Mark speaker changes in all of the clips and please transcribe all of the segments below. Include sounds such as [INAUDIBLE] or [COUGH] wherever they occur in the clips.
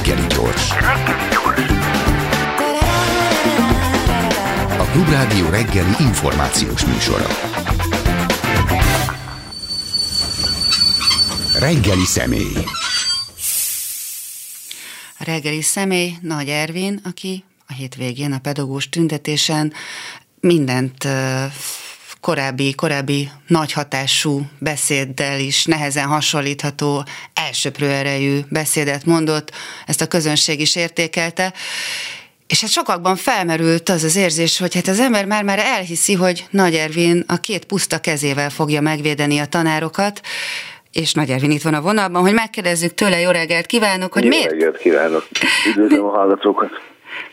Speaker 1: Reggeli gyors. A Klubrádió reggeli információs műsora. Reggeli személy.
Speaker 2: A reggeli személy Nagy Ervin, aki a hétvégén a pedagógus tüntetésen mindent korábbi, korábbi nagy hatású beszéddel is nehezen hasonlítható, elsőprő erejű beszédet mondott, ezt a közönség is értékelte, és hát sokakban felmerült az az érzés, hogy hát az ember már-már elhiszi, hogy Nagy Ervin a két puszta kezével fogja megvédeni a tanárokat, és Nagy Ervin itt van a vonalban, hogy megkérdezzük tőle, jó reggelt kívánok, hogy
Speaker 3: jó
Speaker 2: miért?
Speaker 3: Jó reggelt kívánok, üdvözlöm a hallgatókat.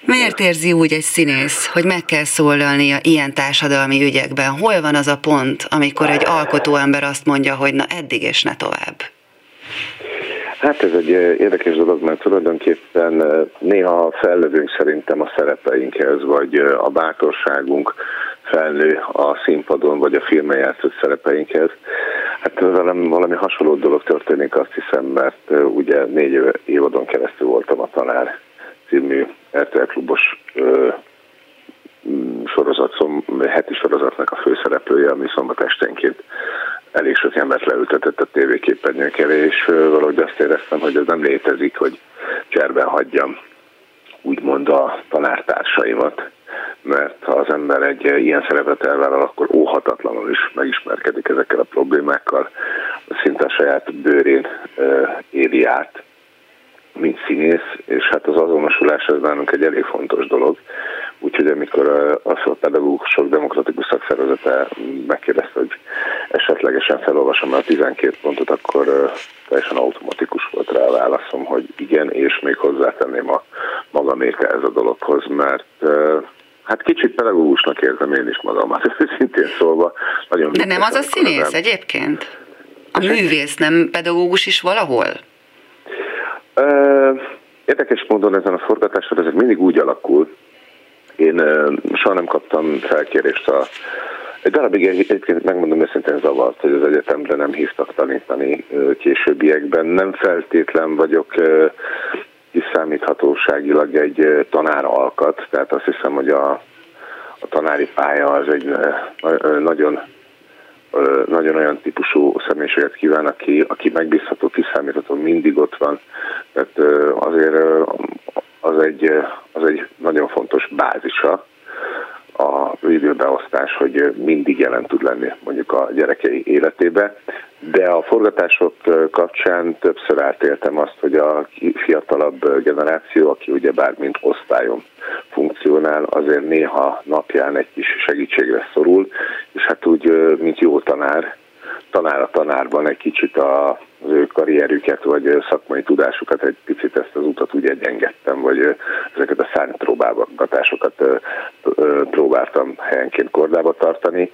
Speaker 2: Miért érzi úgy egy színész, hogy meg kell szólalnia ilyen társadalmi ügyekben? Hol van az a pont, amikor egy alkotó ember azt mondja, hogy na eddig és ne tovább?
Speaker 3: Hát ez egy érdekes dolog, mert tulajdonképpen néha fellövünk szerintem a szerepeinkhez, vagy a bátorságunk felnő a színpadon, vagy a filmen játszott szerepeinkhez. Hát velem valami hasonló dolog történik, azt hiszem, mert ugye négy évadon keresztül voltam a tanár című RTL klubos sorozat, heti sorozatnak a főszereplője, ami szombat esténként elég sok embert leültetett a tévéképernyők elé, és valahogy azt éreztem, hogy ez nem létezik, hogy cserben hagyjam úgymond a tanártársaimat, mert ha az ember egy ilyen szerepet elvállal, akkor óhatatlanul is megismerkedik ezekkel a problémákkal, szinte a saját bőrén éli át, mint színész, és hát az azonosulás ez nálunk egy elég fontos dolog. Úgyhogy amikor a pedagógusok demokratikus szakszervezete megkérdezte, hogy esetlegesen felolvasom a 12 pontot, akkor teljesen automatikus volt rá a válaszom, hogy igen, és még hozzátenném a magamét ez a dologhoz, mert Hát kicsit pedagógusnak érzem én is magamat, [LAUGHS] őszintén szólva. Nagyon
Speaker 2: De nem az a színész nem. egyébként? A művész nem pedagógus is valahol?
Speaker 3: Érdekes módon ezen a forgatáson ezek mindig úgy alakul. Én soha nem kaptam felkérést a egy darabig egyébként megmondom őszintén zavart, hogy az egyetemre nem hívtak tanítani későbbiekben. Nem feltétlen vagyok kiszámíthatóságilag egy tanár alkat, tehát azt hiszem, hogy a, a tanári pálya az egy nagyon nagyon olyan típusú személyiséget kíván, aki, aki megbízható, kiszámítható, mindig ott van. Tehát azért az egy, az egy nagyon fontos bázisa a időbeosztás, hogy mindig jelen tud lenni mondjuk a gyerekei életébe, de a forgatások kapcsán többször átéltem azt, hogy a fiatalabb generáció, aki ugye bár mint osztályon funkcionál, azért néha napján egy kis segítségre szorul, és hát úgy, mint jó tanár, tanár a tanárban egy kicsit a, az ő karrierüket, vagy szakmai tudásukat, egy picit ezt az utat úgy egyengedtem, vagy ezeket a szárnypróbálgatásokat próbáltam helyenként kordába tartani.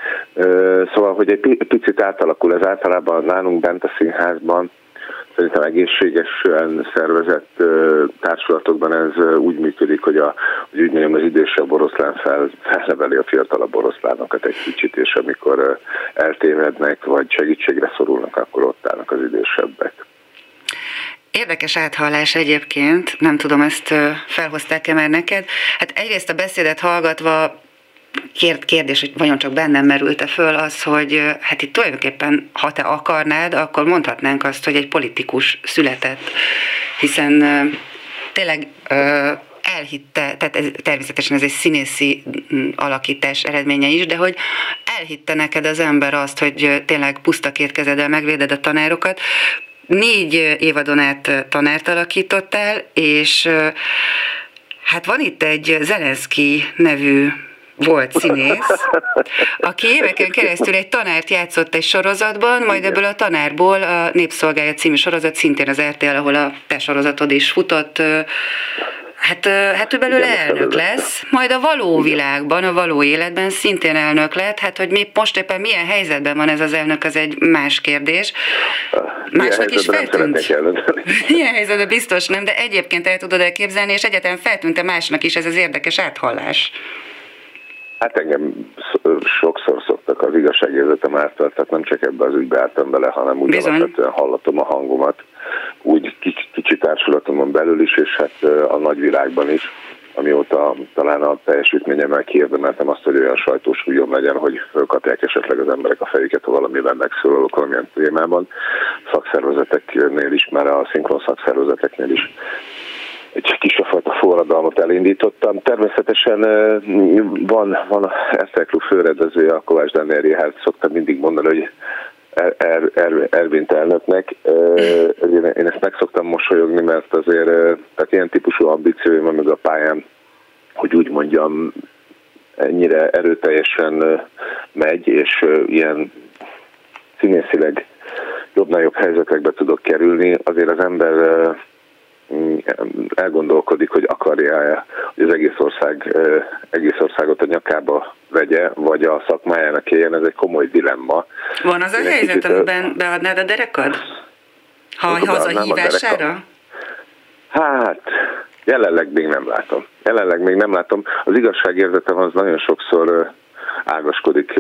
Speaker 3: Szóval, hogy egy picit átalakul ez általában nálunk bent a színházban, szerintem egészségesen szervezett társulatokban ez úgy működik, hogy, a, hogy úgy mondjam, az idősebb oroszlán fel, felleveli a fiatalabb oroszlánokat egy kicsit, és amikor eltévednek, vagy segítségre szorulnak, akkor ott állnak az idősebbek.
Speaker 2: Érdekes áthallás egyébként, nem tudom, ezt felhozták-e már neked. Hát egyrészt a beszédet hallgatva kérdés, hogy vajon csak bennem merült-e föl az, hogy hát itt tulajdonképpen, ha te akarnád, akkor mondhatnánk azt, hogy egy politikus született, hiszen tényleg elhitte, tehát ez, természetesen ez egy színészi alakítás eredménye is, de hogy elhitte neked az ember azt, hogy tényleg puszta két kezeddel megvéded a tanárokat, négy évadon át tanárt alakítottál, és hát van itt egy Zelenszky nevű volt színész, aki éveken keresztül egy tanárt játszott egy sorozatban, majd ebből a tanárból a Népszolgája című sorozat, szintén az RTL, ahol a te sorozatod is futott, Hát, hát ő belőle Igen, elnök lesz, majd a való világban, a való életben szintén elnök lett, hát hogy mi most éppen milyen helyzetben van ez az elnök, az egy más kérdés. Másnak is feltűnt. Milyen [LAUGHS] helyzetben biztos nem, de egyébként el tudod elképzelni, és egyetem feltűnte másnak is ez az érdekes áthallás.
Speaker 3: Hát engem sokszor szoktak az igazságérzetem által, tehát nem csak ebbe az ügybe álltam bele, hanem úgy alapvetően hallatom a hangomat, úgy kicsit társulatomon belül is, és hát a nagyvilágban is amióta talán a teljesítményemmel kiérdemeltem azt, hogy olyan sajtós újjon legyen, hogy fölkapják esetleg az emberek a fejüket, ha valamiben megszólalok valamilyen témában. Szakszervezeteknél is, már a szinkron szakszervezeteknél is egy kis a fajta forradalmat elindítottam. Természetesen van, van Eszter Klub főrendezője, a Kovács Dániel hát szoktam mindig mondani, hogy Er, er, er, Ervint elnöknek. Én ezt meg szoktam mosolyogni, mert azért tehát ilyen típusú ambícióim van meg a pályám, hogy úgy mondjam, ennyire erőteljesen megy, és ilyen színészileg jobb-nagyobb helyzetekbe tudok kerülni, azért az ember elgondolkodik, hogy akarja-e, hogy az egész, ország, egész országot a nyakába vegye, vagy a szakmájának éljen, ez egy komoly dilemma.
Speaker 2: Van az a helyzet, kicsit, amiben beadnád a derekad? Ha hívására?
Speaker 3: Hát, jelenleg még nem látom. Jelenleg még nem látom. Az igazságérzetem az nagyon sokszor ágaskodik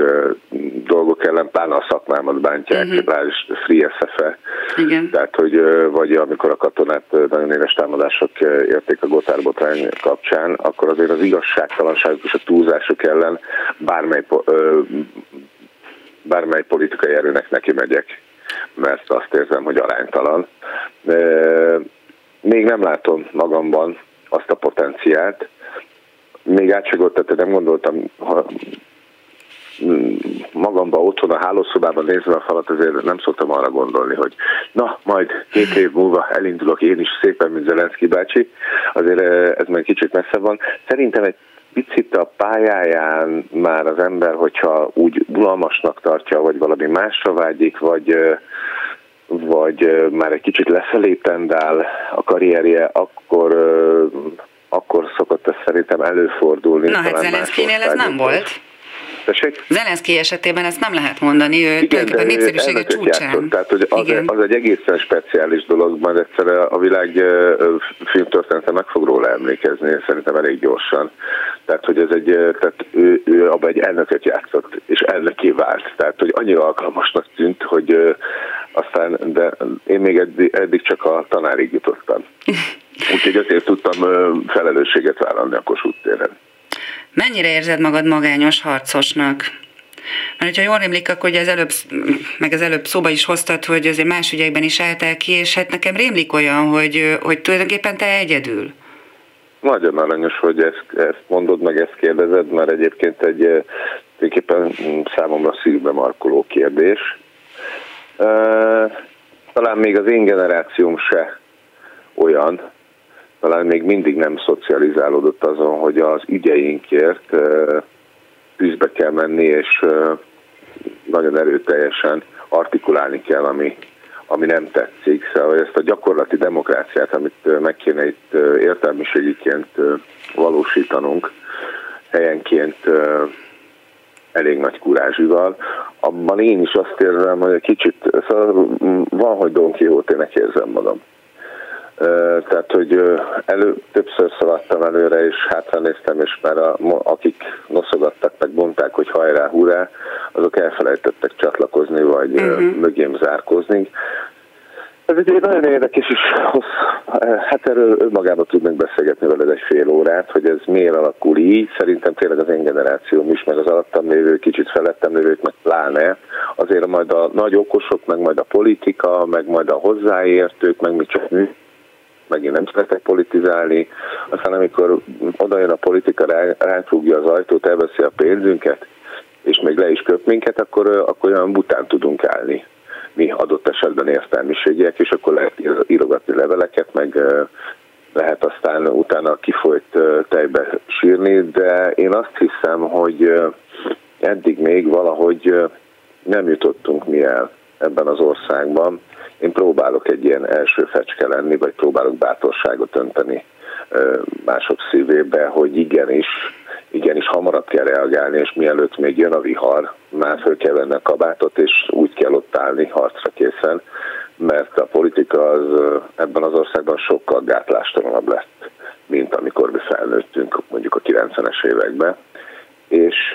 Speaker 3: dolgok ellen, pláne a szakmámat bántják, uh-huh. rá is Free SFE. Igen. Tehát, hogy vagy amikor a katonát nagyon éles támadások érték a Gotthard kapcsán, akkor azért az igazságtalanságok és a túlzások ellen bármely, bármely politikai erőnek neki megyek, mert azt érzem, hogy aránytalan. Még nem látom magamban azt a potenciált, még átsegolt, tehát nem gondoltam, ha magamba otthon a hálószobában nézve a falat, azért nem szoktam arra gondolni, hogy na, majd két év múlva elindulok én is szépen, mint Zelenszky bácsi. Azért eh, ez még kicsit messze van. Szerintem egy picit a pályáján már az ember, hogyha úgy bulalmasnak tartja, vagy valami másra vágyik, vagy eh, vagy eh, már egy kicsit lefelé tendál a karrierje, akkor akkor szokott ez szerintem előfordulni.
Speaker 2: Na hát Zelenszkinél ez nem volt.
Speaker 3: Tessék?
Speaker 2: Zelenszky esetében ezt nem lehet mondani, ő Igen, a népszerűsége csúcsán. Játszott,
Speaker 3: tehát hogy az, Igen. az egy egészen speciális dolog, majd egyszer a világ filmtörténete meg fog róla emlékezni, szerintem elég gyorsan. Tehát, hogy ez egy, tehát ő, ő abban egy elnöket játszott, és elnöké vált. Tehát, hogy annyira alkalmasnak tűnt, hogy aztán, de én még eddig, eddig csak a tanárig jutottam. [LAUGHS] Úgyhogy azért tudtam felelősséget vállalni a Kossuth téren.
Speaker 2: Mennyire érzed magad magányos harcosnak? Mert hogyha jól emlék, akkor ugye az előbb, meg az előbb szóba is hoztad, hogy azért más ügyekben is álltál ki, és hát nekem rémlik olyan, hogy, hogy tulajdonképpen te egyedül.
Speaker 3: Nagyon aranyos, hogy ezt, ezt mondod, meg ezt kérdezed, mert egyébként egy tulajdonképpen számomra szívbe markoló kérdés. Talán még az én generációm se olyan, talán még mindig nem szocializálódott azon, hogy az ügyeinkért tűzbe kell menni, és nagyon erőteljesen artikulálni kell, ami, ami nem tetszik. Szóval ezt a gyakorlati demokráciát, amit meg kéne itt értelmiségiként valósítanunk, helyenként elég nagy kurázsival, abban én is azt érzem, hogy egy kicsit, szóval van, hogy Don Quixote-nek érzem magam. Tehát, hogy elő, többször szaladtam előre, és hátra néztem, és már a, akik noszogattak, meg mondták, hogy hajrá, hurrá, azok elfelejtettek csatlakozni, vagy uh-huh. mögém zárkózni. Ez egy nagyon érdekes, és hát erről önmagában tudnak beszélgetni veled egy fél órát, hogy ez miért alakul így. Szerintem tényleg az én generációm is, meg az alattam lévő, kicsit felettem lévők, meg pláne. Azért majd a nagy okosok, meg majd a politika, meg majd a hozzáértők, meg mi csak mi meg én nem szeretek politizálni, aztán amikor oda jön a politika, ránk rúgja az ajtót, elveszi a pénzünket, és még le is köp minket, akkor, akkor olyan bután tudunk állni. Mi adott esetben értelmiségiek, és akkor lehet írogatni leveleket, meg lehet aztán utána kifolyt tejbe sírni, de én azt hiszem, hogy eddig még valahogy nem jutottunk mi el ebben az országban, én próbálok egy ilyen első fecske lenni, vagy próbálok bátorságot önteni mások szívébe, hogy igenis, igenis hamarabb kell reagálni, és mielőtt még jön a vihar, már föl kell venni a kabátot, és úgy kell ott állni harcra készen, mert a politika az ebben az országban sokkal gátlástalanabb lett, mint amikor mi felnőttünk mondjuk a 90-es években és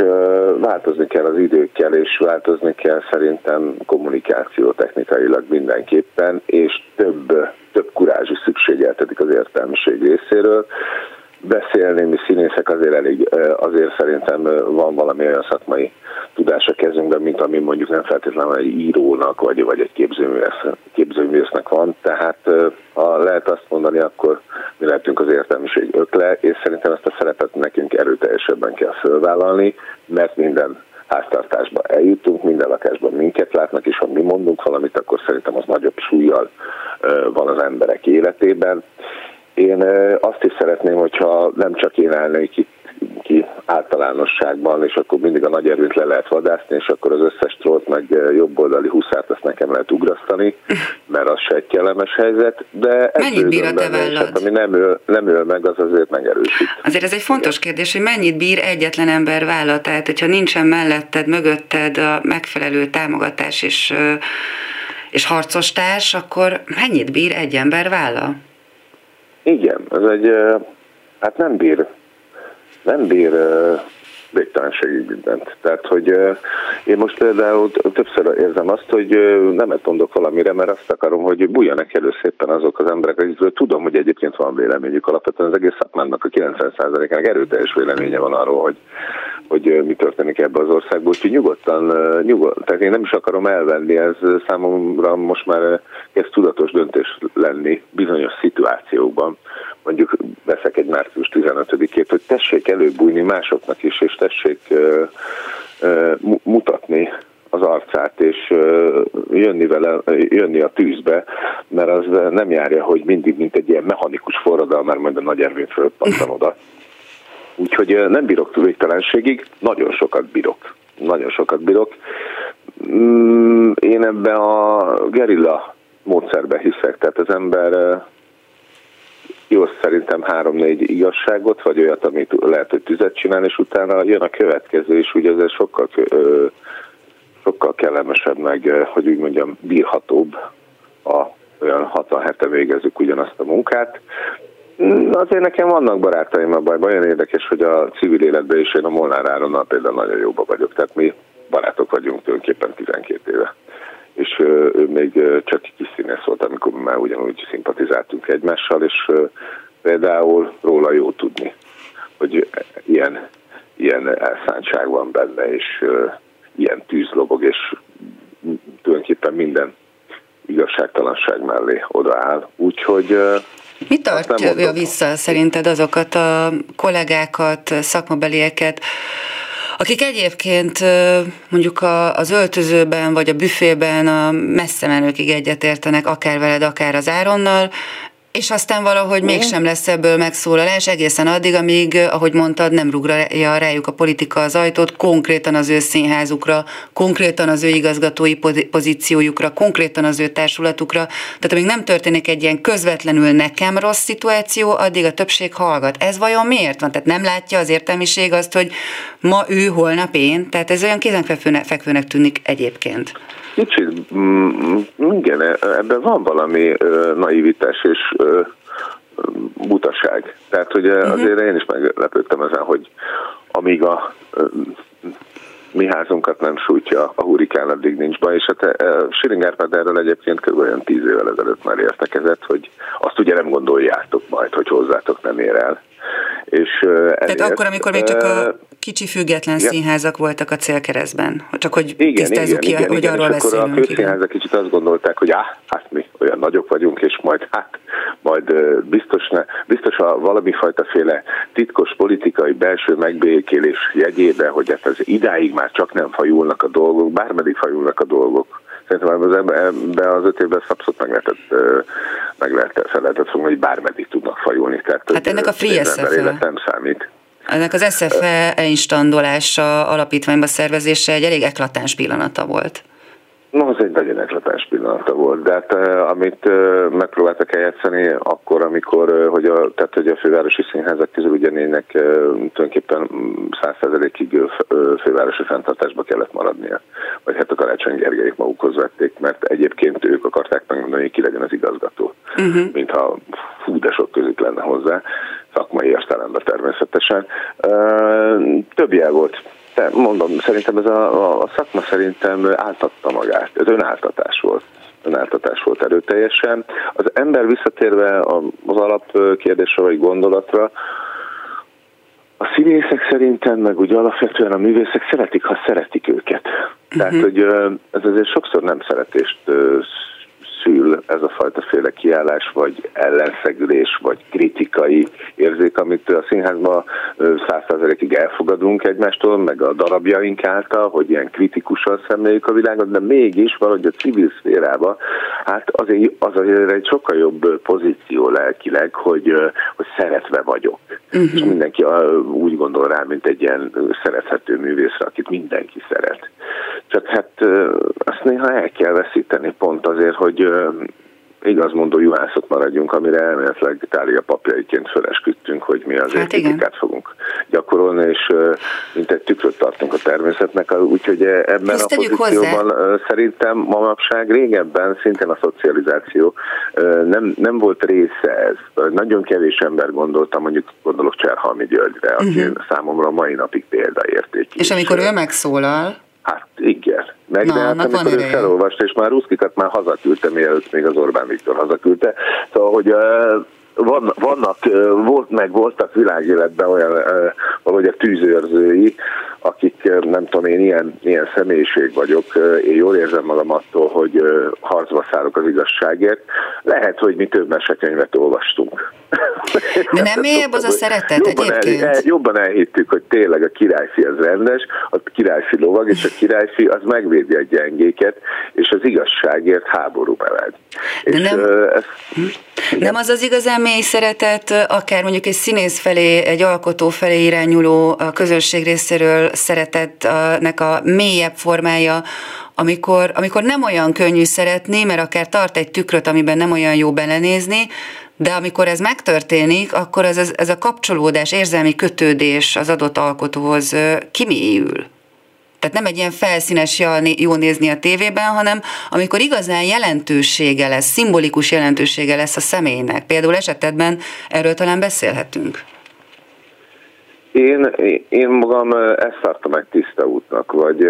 Speaker 3: változni kell az időkkel, és változni kell szerintem kommunikáció technikailag mindenképpen, és több, több kurázsi mérségeltetik az értelmiség részéről beszélni, mi színészek azért elég, azért szerintem van valami olyan szakmai tudás a kezünkben, mint ami mondjuk nem feltétlenül egy írónak, vagy, vagy egy képzőművész, képzőművésznek van. Tehát ha lehet azt mondani, akkor mi lehetünk az értelmiség ökle, és szerintem ezt a szerepet nekünk erőteljesebben kell fölvállalni, mert minden háztartásba eljutunk, minden lakásban minket látnak, és ha mi mondunk valamit, akkor szerintem az nagyobb súlyjal van az emberek életében. Én azt is szeretném, hogyha nem csak én állnék itt ki általánosságban, és akkor mindig a nagy erőt le lehet vadászni, és akkor az összes trót meg jobboldali huszát azt nekem lehet ugrasztani, mert az se egy kellemes helyzet, de
Speaker 2: mennyit bír a te vállad?
Speaker 3: Ami nem öl, nem öl meg, az azért megerősít.
Speaker 2: Azért ez egy fontos kérdés, hogy mennyit bír egyetlen ember vállal, tehát hogyha nincsen melletted, mögötted a megfelelő támogatás és, és harcostárs, akkor mennyit bír egy ember vállal?
Speaker 3: Igen, ez egy, hát nem bír, nem bír végtelenségig mindent. Tehát, hogy én most például többször érzem azt, hogy nemet mondok valamire, mert azt akarom, hogy bújjanak elő szépen azok az emberek, akikről tudom, hogy egyébként van véleményük alapvetően az egész szakmának a 90%-ának erőteljes véleménye van arról, hogy, hogy mi történik ebbe az országból. Úgyhogy nyugodtan, nyugodt, tehát én nem is akarom elvenni, ez számomra most már kezd tudatos döntés lenni bizonyos szituációkban. Mondjuk veszek egy március 15-ét, hogy tessék előbújni másoknak is, és tessék mutatni az arcát, és jönni, vele, jönni a tűzbe, mert az nem járja, hogy mindig, mint egy ilyen mechanikus forradal, már majd a nagy ervén fölpattan oda. Úgyhogy nem bírok végtelenségig, nagyon sokat bírok. Nagyon sokat bírok. Mm, én ebbe a gerilla módszerbe hiszek, tehát az ember jó szerintem három-négy igazságot, vagy olyat, amit lehet, hogy tüzet csinál, és utána jön a következő, és ugye ez sokkal, sokkal kellemesebb, meg, hogy úgy mondjam, bírhatóbb a olyan 60 hete végezzük ugyanazt a munkát. Mm, azért nekem vannak barátaim a bajban, olyan érdekes, hogy a civil életben is én a Molnár Áronnal például nagyon jóba vagyok, tehát mi barátok vagyunk tulajdonképpen 12 éve és ő még csak kis színész volt, amikor már ugyanúgy szimpatizáltunk egymással, és például róla jó tudni, hogy ilyen, ilyen elszántság van benne, és ilyen tűzlobog, és tulajdonképpen minden igazságtalanság mellé odaáll. Úgyhogy
Speaker 2: mi tartja vissza szerinted azokat a kollégákat, szakmabelieket, akik egyébként mondjuk az öltözőben vagy a büfében a messze menőkig egyetértenek, akár veled, akár az Áronnal, és aztán valahogy mégsem lesz ebből megszólalás egészen addig, amíg, ahogy mondtad, nem rúgja rájuk a politika az ajtót, konkrétan az ő színházukra, konkrétan az ő igazgatói pozíciójukra, konkrétan az ő társulatukra. Tehát amíg nem történik egy ilyen közvetlenül nekem rossz szituáció, addig a többség hallgat. Ez vajon miért van? Tehát nem látja az értelmiség azt, hogy ma ő, holnap én? Tehát ez olyan kézenfekvőnek tűnik egyébként.
Speaker 3: Kicsit, mm, igen, ebben van valami naivitás és butaság. Tehát, hogy uh-huh. azért én is meglepődtem ezen, hogy amíg a mi házunkat nem sújtja a hurikán, addig nincs baj, és hát Siring Árpád erről egyébként kb. olyan tíz évvel ezelőtt már értekezett, hogy azt ugye nem gondoljátok majd, hogy hozzátok nem ér el.
Speaker 2: És ezért, Tehát akkor, amikor még csak a kicsi független igen. színházak voltak a célkeresztben, csak hogy igen, tisztázzuk igen, ki, igen, hogy igen, arról és beszélünk.
Speaker 3: Akkor a közszínházak kicsit azt gondolták, hogy áh, hát mi olyan nagyok vagyunk, és majd hát, majd biztos, ne, biztos a valami fajta féle titkos politikai belső megbékélés jegyébe, hogy hát ez idáig már csak nem fajulnak a dolgok, bármeddig fajulnak a dolgok. Szerintem az ebbe az öt évben abszolút meg lehetett, meg lehetett, fel lehetett fogni, hogy bármeddig tudnak fajulni. Tehát,
Speaker 2: hát ennek a Free
Speaker 3: nem számít.
Speaker 2: Ennek az SFE instandólása, alapítványba szervezése egy elég eklatáns pillanata volt.
Speaker 3: No, az egy nagyon eklatáns pillanata volt, de hát amit uh, megpróbáltak eljátszani akkor, amikor, uh, hogy a, tehát, hogy a fővárosi színházak közül ugyanének uh, tulajdonképpen százszerzelékig fővárosi fenntartásba kellett maradnia. Vagy hát a Karácsony Gergelyek magukhoz vették, mert egyébként ők akarták megmondani, hogy ki legyen az igazgató. Uh-huh. Mintha fú, de sok közük lenne hozzá, szakmai értelemben természetesen. Több jel volt De mondom, szerintem ez a, a szakma szerintem áltatta magát, ez önáltatás volt önáltatás volt erőteljesen. Az ember visszatérve az alapkérdésre vagy gondolatra, a színészek szerintem, meg úgy alapvetően a művészek szeretik, ha szeretik őket. Uh-huh. Tehát, hogy ez azért sokszor nem szeretést szül ez a fajta féle kiállás, vagy ellenszegülés, vagy kritikai érzék, amit a színházban százszerzelékig elfogadunk egymástól, meg a darabjaink által, hogy ilyen kritikusan szemléljük a világot, de mégis valahogy a civil szférában, hát azért, az azért egy sokkal jobb pozíció lelkileg, hogy, hogy szeretve vagyok. Uh-huh. És mindenki úgy gondol rá, mint egy ilyen szerethető művészre, akit mindenki szeret. Csak hát azt néha el kell veszíteni pont azért, hogy igazmondó juhászok maradjunk, amire elméletileg Itália papjaiként felesküdtünk, hogy mi az hát kritikát fogunk gyakorolni, és mint egy tükröt tartunk a természetnek, úgyhogy ebben Ezt a pozícióban hozzá. szerintem manapság régebben szintén a szocializáció nem, nem volt része ez. Nagyon kevés ember gondolta, mondjuk gondolok Cserhalmi Györgyre, aki uh-huh. számomra mai napig példaértékű.
Speaker 2: És amikor ő megszólal,
Speaker 3: Hát igen. Meg, Na, de hát amikor ő felolvasta, és már ruszkikat már hazaküldte, mielőtt még az Orbán Viktor hazaküldte. Szóval, hogy van, vannak, volt meg voltak világéletben olyan valahogy a tűzőrzői, akik nem tudom, én ilyen, ilyen személyiség vagyok, én jól érzem magam attól, hogy harcba szállok az igazságért. Lehet, hogy mi több mesekönyvet olvastunk.
Speaker 2: De nem mélyebb az a szeretet jobban egyébként? El,
Speaker 3: jobban elhittük, hogy tényleg a királyfi az rendes, a királyfi lovag, és a királyfi az megvédi a gyengéket, és az igazságért háború veled.
Speaker 2: De és, nem, uh, ez, nem az az igazán mély szeretet, akár mondjuk egy színész felé, egy alkotó felé irányuló a közösség részéről szeretetnek a mélyebb formája, amikor, amikor nem olyan könnyű szeretni, mert akár tart egy tükröt, amiben nem olyan jó belenézni, de amikor ez megtörténik, akkor ez, ez a kapcsolódás, érzelmi kötődés az adott alkotóhoz kimélyül. Tehát nem egy ilyen felszínes jó nézni a tévében, hanem amikor igazán jelentősége lesz, szimbolikus jelentősége lesz a személynek. Például esetedben erről talán beszélhetünk.
Speaker 3: Én, én magam ezt tartom meg tiszta útnak, vagy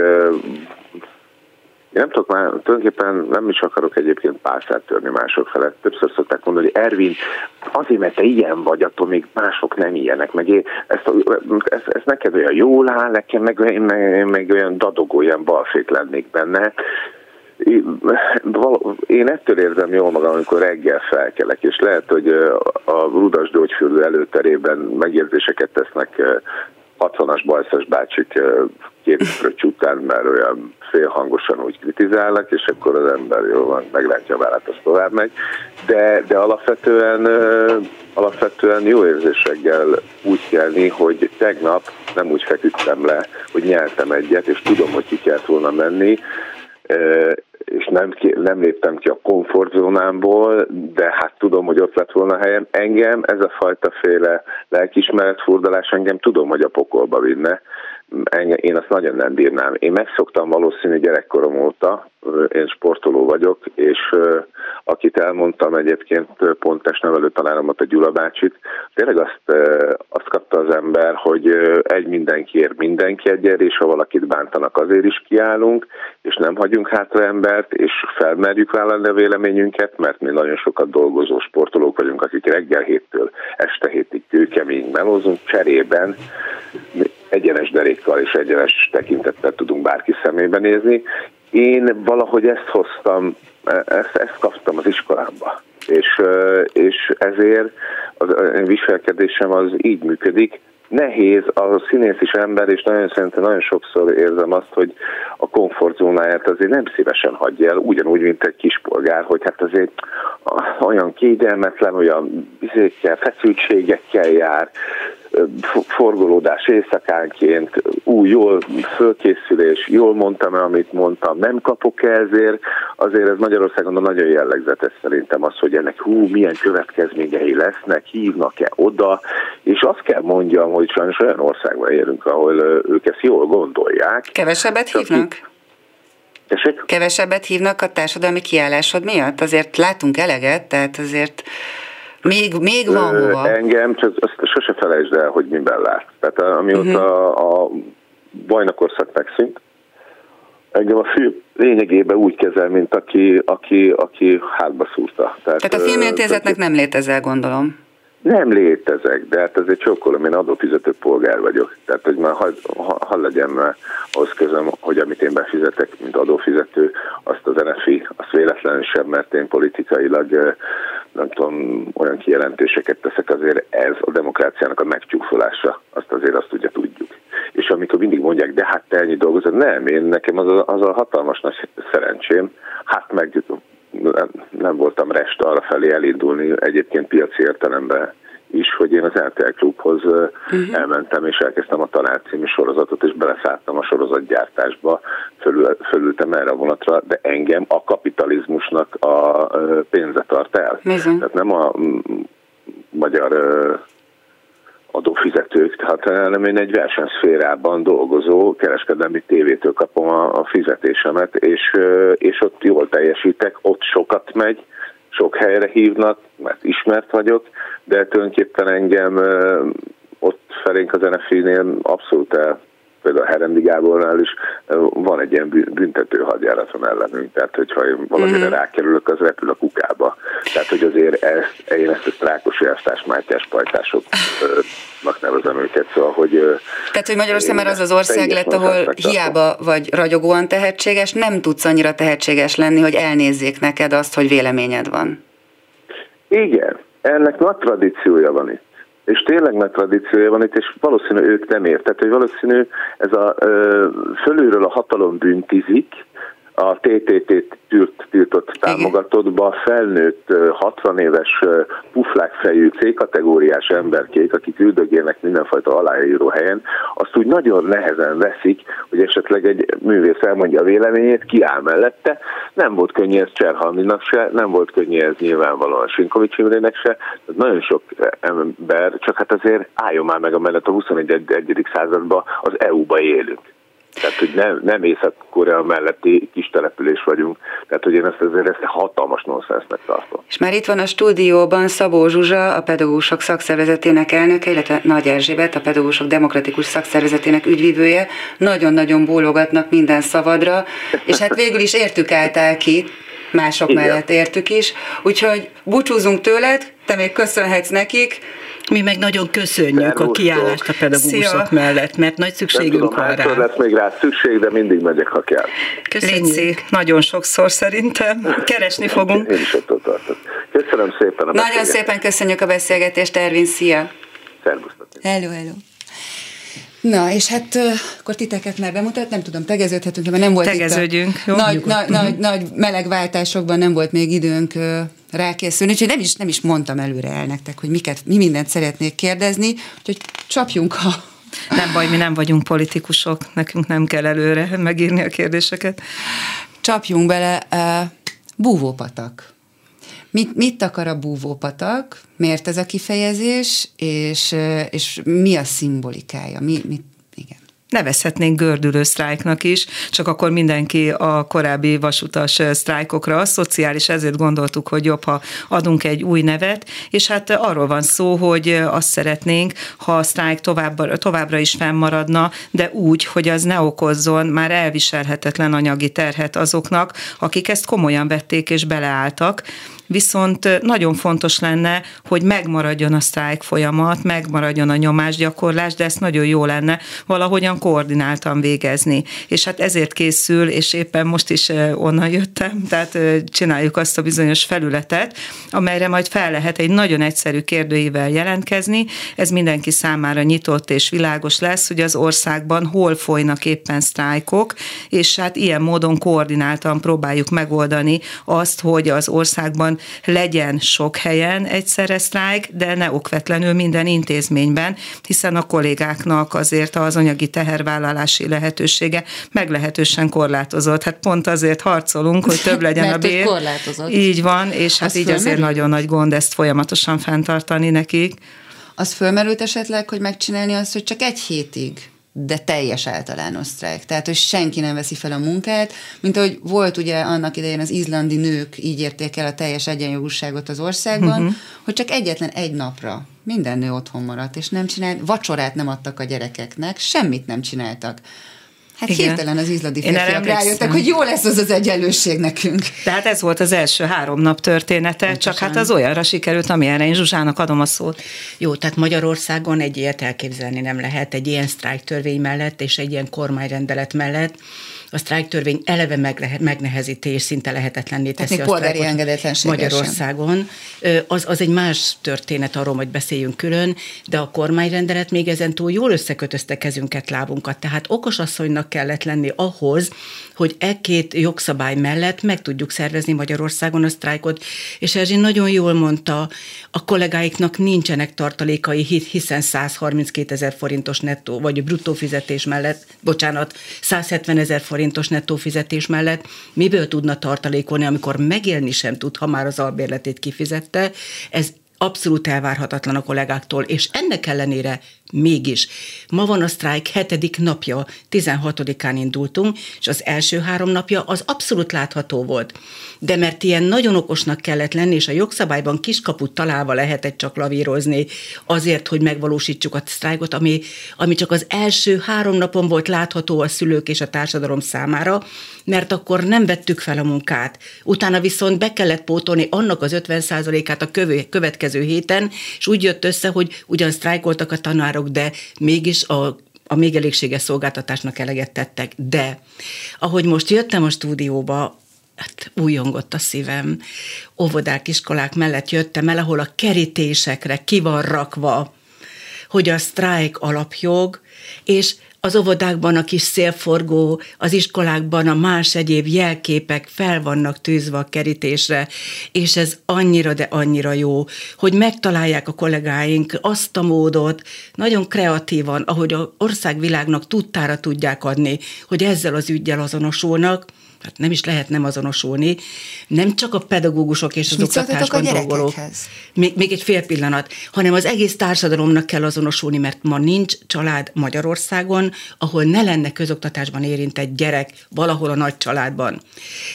Speaker 3: én nem tudok már, tulajdonképpen nem is akarok egyébként pálcát törni mások felett. Többször szokták mondani, hogy Ervin, azért, mert te ilyen vagy, attól még mások nem ilyenek, meg én, ezt, ez, ez neked olyan jól áll, nekem meg, meg, meg, meg olyan dadogó, olyan balfék lennék benne. Én ettől érzem jól magam, amikor reggel felkelek, és lehet, hogy a Rudas gyógyfürdő előterében megérzéseket tesznek 60-as bajszos bácsik két után, mert olyan félhangosan úgy kritizálnak, és akkor az ember jó van, meglátja a vállát, az tovább megy. De, de alapvetően, alapvetően jó érzéseggel úgy kelni, hogy tegnap nem úgy feküdtem le, hogy nyeltem egyet, és tudom, hogy ki kellett volna menni, nem, nem léptem ki a komfortzónámból, de hát tudom, hogy ott lett volna helyem. Engem ez a fajta féle lelkismeretfurdalás engem tudom, hogy a pokolba vinne, én azt nagyon nem bírnám. Én megszoktam valószínű gyerekkorom óta, én sportoló vagyok, és akit elmondtam egyébként pont testnevelő tanáromat, a Gyula bácsit, tényleg azt, azt kapta az ember, hogy egy mindenkiért mindenki egyért, és ha valakit bántanak, azért is kiállunk, és nem hagyunk hátra embert, és felmerjük vállalni a véleményünket, mert mi nagyon sokat dolgozó sportolók vagyunk, akik reggel héttől este hétig kőkemény melózunk, cserében egyenes derékkal és egyenes tekintettel tudunk bárki szemébe nézni. Én valahogy ezt hoztam, ezt, ezt kaptam az iskolába. És, és ezért az a viselkedésem az így működik. Nehéz, a színész is ember, és nagyon szerintem nagyon sokszor érzem azt, hogy a komfortzónáját azért nem szívesen hagyja el, ugyanúgy, mint egy kispolgár, hogy hát azért olyan kényelmetlen, olyan bizékkel, feszültségekkel jár, forgolódás éjszakánként, új, jól fölkészülés, jól mondtam el, amit mondtam, nem kapok -e ezért, azért ez Magyarországon nagyon jellegzetes szerintem az, hogy ennek hú, milyen következményei lesznek, hívnak-e oda, és azt kell mondjam, hogy sajnos olyan országban élünk, ahol ők ezt jól gondolják.
Speaker 2: Kevesebbet hívnak?
Speaker 3: Tessék?
Speaker 2: Kevesebbet hívnak a társadalmi kiállásod miatt? Azért látunk eleget, tehát azért még, még van hova.
Speaker 3: Engem, csak azt sose felejtsd el, hogy miben lát. Tehát amióta uh-huh. a bajnakorszak megszűnt, engem a film lényegében úgy kezel, mint aki, aki, aki hátba szúrta.
Speaker 2: Tehát, Tehát a filmintézetnek nem létezel, gondolom.
Speaker 3: Nem létezek, de hát azért csókolom, én adófizető polgár vagyok. Tehát, hogy már hadd ha, ha legyen ahhoz közöm, hogy amit én befizetek, mint adófizető, azt az NFI, azt véletlenül sem, mert én politikailag nem tudom, olyan kijelentéseket teszek, azért ez a demokráciának a megcsúfolása, azt azért azt ugye tudjuk. És amikor mindig mondják, de hát te ennyi dolgozod, nem, én nekem az a, az a hatalmas nagy szerencsém, hát meg nem voltam rest arra felé elindulni, egyébként piaci értelemben is, hogy én az RTL klubhoz uh-huh. elmentem, és elkezdtem a Tanár című sorozatot, és beleszálltam a sorozatgyártásba, fölül, fölültem erre a vonatra, de engem a kapitalizmusnak a pénze tart el.
Speaker 2: Uh-huh.
Speaker 3: Tehát nem a magyar adófizetők, tehát hanem én egy versenyszférában dolgozó kereskedelmi tévétől kapom a, a fizetésemet, és, és ott jól teljesítek, ott sokat megy, sok helyre hívnak, mert ismert vagyok, de tulajdonképpen engem ott felénk az NFI-nél abszolút el például a Herendi Gábornál is van egy ilyen büntető hadjáraton ellenünk, tehát hogyha én valamire mm-hmm. rákerülök, az repül a kukába. Tehát, hogy azért ezt, én ezt a Trákos Jásztás Mátyás pajtásoknak nevezem őket, szóval, hogy...
Speaker 2: Tehát, hogy Magyarország már az az ország lett, ahol hiába vagy ragyogóan tehetséges, nem tudsz annyira tehetséges lenni, hogy elnézzék neked azt, hogy véleményed van.
Speaker 3: Igen, ennek nagy tradíciója van itt. És tényleg nagy tradíciója van itt, és valószínű ők nem értek, hogy valószínű ez a ö, fölülről a hatalom büntizik, a TTT-t tűrt, tiltott támogatottba felnőtt 60 éves puflákfejű C-kategóriás emberkék, akik üldögélnek mindenfajta aláíró helyen, azt úgy nagyon nehezen veszik, hogy esetleg egy művész elmondja a véleményét, kiáll mellette. Nem volt könnyű ez Cserhalminak se, nem volt könnyű ez nyilvánvalóan Sinkovics Imrének se, tehát nagyon sok ember, csak hát azért álljon már meg a mellett a 21. században az EU-ba élünk. Tehát, hogy nem, nem Észak-Korea melletti kis település vagyunk. Tehát, hogy én ezt azért ezt hatalmas nonsensnek tartom.
Speaker 2: És már itt van a stúdióban Szabó Zsuzsa, a pedagógusok szakszervezetének elnöke, illetve Nagy Erzsébet, a pedagógusok demokratikus szakszervezetének ügyvívője. Nagyon-nagyon bólogatnak minden szavadra, és hát végül is értük álltál ki, mások Igen. mellett értük is. Úgyhogy búcsúzunk tőled, te még köszönhetsz nekik,
Speaker 4: mi meg nagyon köszönjük Szervusztok. a kiállást a pedagógusok Szia. mellett, mert nagy szükségünk van rá.
Speaker 3: lesz még rá szükség, de mindig megyek, ha kell.
Speaker 4: Köszönjük. Léci, nagyon sokszor szerintem. Keresni fogunk.
Speaker 3: Én is attól tartok. Köszönöm szépen a
Speaker 2: Nagyon szépen köszönjük a beszélgetést, Ervin, szia!
Speaker 3: Szervusztok!
Speaker 2: Hello, hello! Na, és hát akkor titeket már bemutat, nem tudom, tegeződhetünk, mert nem volt
Speaker 4: Tegeződjünk,
Speaker 2: itt a jó, nagy, nagy, nagy, nagy melegváltásokban nem volt még időnk rákészülni, úgyhogy nem is, nem is mondtam előre el nektek, hogy miket, mi mindent szeretnék kérdezni, úgyhogy csapjunk a
Speaker 4: nem baj, mi nem vagyunk politikusok, nekünk nem kell előre megírni a kérdéseket.
Speaker 2: Csapjunk bele, uh, búvópatak. Mit, mit akar a búvópatak, miért ez a kifejezés, és, és mi a szimbolikája, mi, mit, igen.
Speaker 4: Nevezhetnénk gördülő sztrájknak is, csak akkor mindenki a korábbi vasutas sztrájkokra szociális, ezért gondoltuk, hogy jobb, ha adunk egy új nevet, és hát arról van szó, hogy azt szeretnénk, ha a sztrájk továbbra, továbbra is fennmaradna, de úgy, hogy az ne okozzon már elviselhetetlen anyagi terhet azoknak, akik ezt komolyan vették és beleálltak, viszont nagyon fontos lenne, hogy megmaradjon a sztrájk folyamat, megmaradjon a nyomásgyakorlás, de ezt nagyon jó lenne valahogyan koordináltan végezni. És hát ezért készül, és éppen most is onnan jöttem, tehát csináljuk azt a bizonyos felületet, amelyre majd fel lehet egy nagyon egyszerű kérdőivel jelentkezni. Ez mindenki számára nyitott és világos lesz, hogy az országban hol folynak éppen sztrájkok, és hát ilyen módon koordináltan próbáljuk megoldani azt, hogy az országban legyen sok helyen egyszerre sztrájk, de ne okvetlenül minden intézményben, hiszen a kollégáknak azért az anyagi tehervállalási lehetősége meglehetősen korlátozott. Hát pont azért harcolunk, hogy több legyen
Speaker 2: Mert
Speaker 4: a bér.
Speaker 2: korlátozott.
Speaker 4: Így van, és hát Azt így azért nagyon nagy gond ezt folyamatosan fenntartani nekik.
Speaker 2: Az fölmerült esetleg, hogy megcsinálni azt, hogy csak egy hétig de teljes általános sztrájk. Tehát, hogy senki nem veszi fel a munkát, mint ahogy volt ugye annak idején az izlandi nők így érték el a teljes egyenjogúságot az országban, uh-huh. hogy csak egyetlen egy napra minden nő otthon maradt, és nem csinált, vacsorát nem adtak a gyerekeknek, semmit nem csináltak. Hát Igen. hirtelen az izlandi férfiak rájöttek, hogy jó lesz az az egyenlőség nekünk.
Speaker 4: Tehát ez volt az első három nap története, Pontosan. csak hát az olyanra sikerült, amilyenre én Zsuzsának adom a szót.
Speaker 5: Jó, tehát Magyarországon egy ilyet elképzelni nem lehet, egy ilyen sztrájk törvény mellett és egy ilyen kormányrendelet mellett, a sztrájk törvény eleve megnehezíti és szinte lehetetlenné teszi
Speaker 2: Tehát a polgári
Speaker 5: Magyarországon. Az, az egy más történet, arról majd beszéljünk külön, de a kormányrendelet még ezen túl jól összekötözte kezünket, lábunkat. Tehát okos asszonynak kellett lenni ahhoz, hogy e két jogszabály mellett meg tudjuk szervezni Magyarországon a sztrájkot. És Erzsi nagyon jól mondta, a kollégáiknak nincsenek tartalékai, hiszen 132 ezer forintos nettó, vagy bruttó fizetés mellett, bocsánat, 170 ezer forintos nettó fizetés mellett miből tudna tartalékolni, amikor megélni sem tud, ha már az albérletét kifizette. Ez abszolút elvárhatatlan a kollégáktól, és ennek ellenére Mégis. Ma van a sztrájk hetedik napja, 16-án indultunk, és az első három napja az abszolút látható volt. De mert ilyen nagyon okosnak kellett lenni, és a jogszabályban kiskaput találva lehetett csak lavírozni azért, hogy megvalósítsuk a sztrájkot, ami, ami csak az első három napon volt látható a szülők és a társadalom számára, mert akkor nem vettük fel a munkát. Utána viszont be kellett pótolni annak az 50%-át a következő héten, és úgy jött össze, hogy ugyan sztrájkoltak a tanárok, tanárok, de mégis a a még elégséges szolgáltatásnak eleget tettek. De ahogy most jöttem a stúdióba, hát újongott a szívem. Óvodák, iskolák mellett jöttem el, ahol a kerítésekre ki van rakva, hogy a sztrájk alapjog, és az óvodákban a kis szélforgó, az iskolákban a más egyéb jelképek fel vannak tűzve a kerítésre, és ez annyira, de annyira jó, hogy megtalálják a kollégáink azt a módot, nagyon kreatívan, ahogy a országvilágnak tudtára tudják adni, hogy ezzel az ügyel azonosulnak, hát nem is lehet nem azonosulni, nem csak a pedagógusok és, és az oktatásban dolgozók. Még, még egy fél pillanat, hanem az egész társadalomnak kell azonosulni, mert ma nincs család Magyarországon, ahol ne lenne közoktatásban érintett gyerek valahol a nagy családban.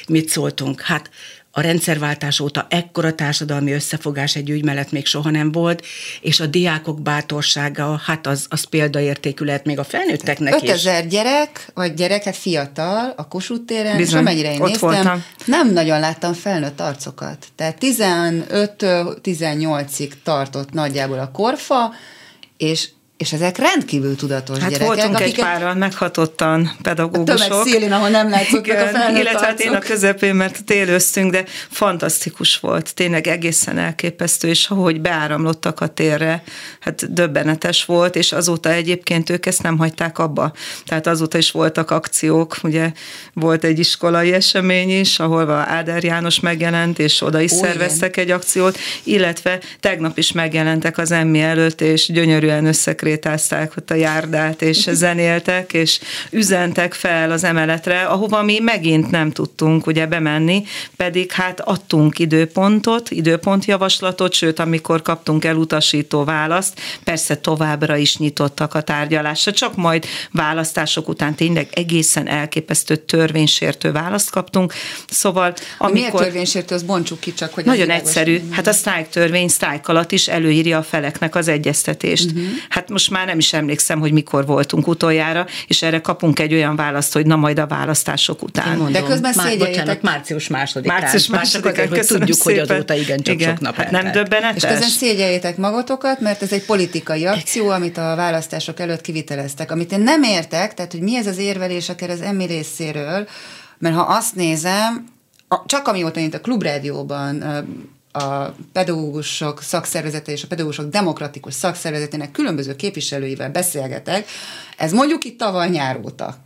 Speaker 5: Mit szóltunk? Hát a rendszerváltás óta ekkora társadalmi összefogás egy ügy mellett még soha nem volt, és a diákok bátorsága, hát az, az példaértékű lehet még a felnőtteknek
Speaker 2: 5000 is. 5000 gyerek, vagy gyerek, fiatal a Kossuth téren, Bizony, és amennyire én néztem, voltam. nem nagyon láttam felnőtt arcokat. Tehát 15-18-ig tartott nagyjából a korfa, és és ezek rendkívül tudatos
Speaker 4: hát
Speaker 2: gyerekek.
Speaker 4: voltunk akiket... egy páran meghatottan pedagógusok. A
Speaker 2: szélén, ahol nem látszott Igen, a felnőtt
Speaker 4: Illetve hát én a közepén, mert télőztünk, de fantasztikus volt. Tényleg egészen elképesztő, és ahogy beáramlottak a térre, hát döbbenetes volt, és azóta egyébként ők ezt nem hagyták abba. Tehát azóta is voltak akciók, ugye volt egy iskolai esemény is, ahol Áder János megjelent, és oda is Ó, szerveztek igen. egy akciót, illetve tegnap is megjelentek az emmi előtt, és gyönyörűen összekre krétázták ott a járdát, és zenéltek, és üzentek fel az emeletre, ahova mi megint nem tudtunk ugye bemenni, pedig hát adtunk időpontot, időpontjavaslatot, sőt, amikor kaptunk elutasító választ, persze továbbra is nyitottak a tárgyalásra, csak majd választások után tényleg egészen elképesztő törvénysértő választ kaptunk. Szóval
Speaker 2: amikor... Miért törvénysértő, az bontsuk ki csak, hogy
Speaker 4: Nagyon egyszerű. Hát a sztrájk törvény sztrájk alatt is előírja a feleknek az egyeztetést. Uh-huh. Hát most már nem is emlékszem, hogy mikor voltunk utoljára, és erre kapunk egy olyan választ, hogy na majd a választások után.
Speaker 5: Mondom, De közben már, bocsánat, március másodikán. Március másodikán, hogy tudjuk, szépen. hogy azóta igen, csak igen, sok nap
Speaker 4: hát nem döbbenetes?
Speaker 2: És közben szégyeljétek magatokat, mert ez egy politikai akció, amit a választások előtt kiviteleztek. Amit én nem értek, tehát hogy mi ez az érvelés akár az emmi részéről, mert ha azt nézem, csak amióta én a klubrádióban a pedagógusok szakszervezete és a pedagógusok demokratikus szakszervezetének különböző képviselőivel beszélgetek, ez mondjuk itt tavaly nyár óta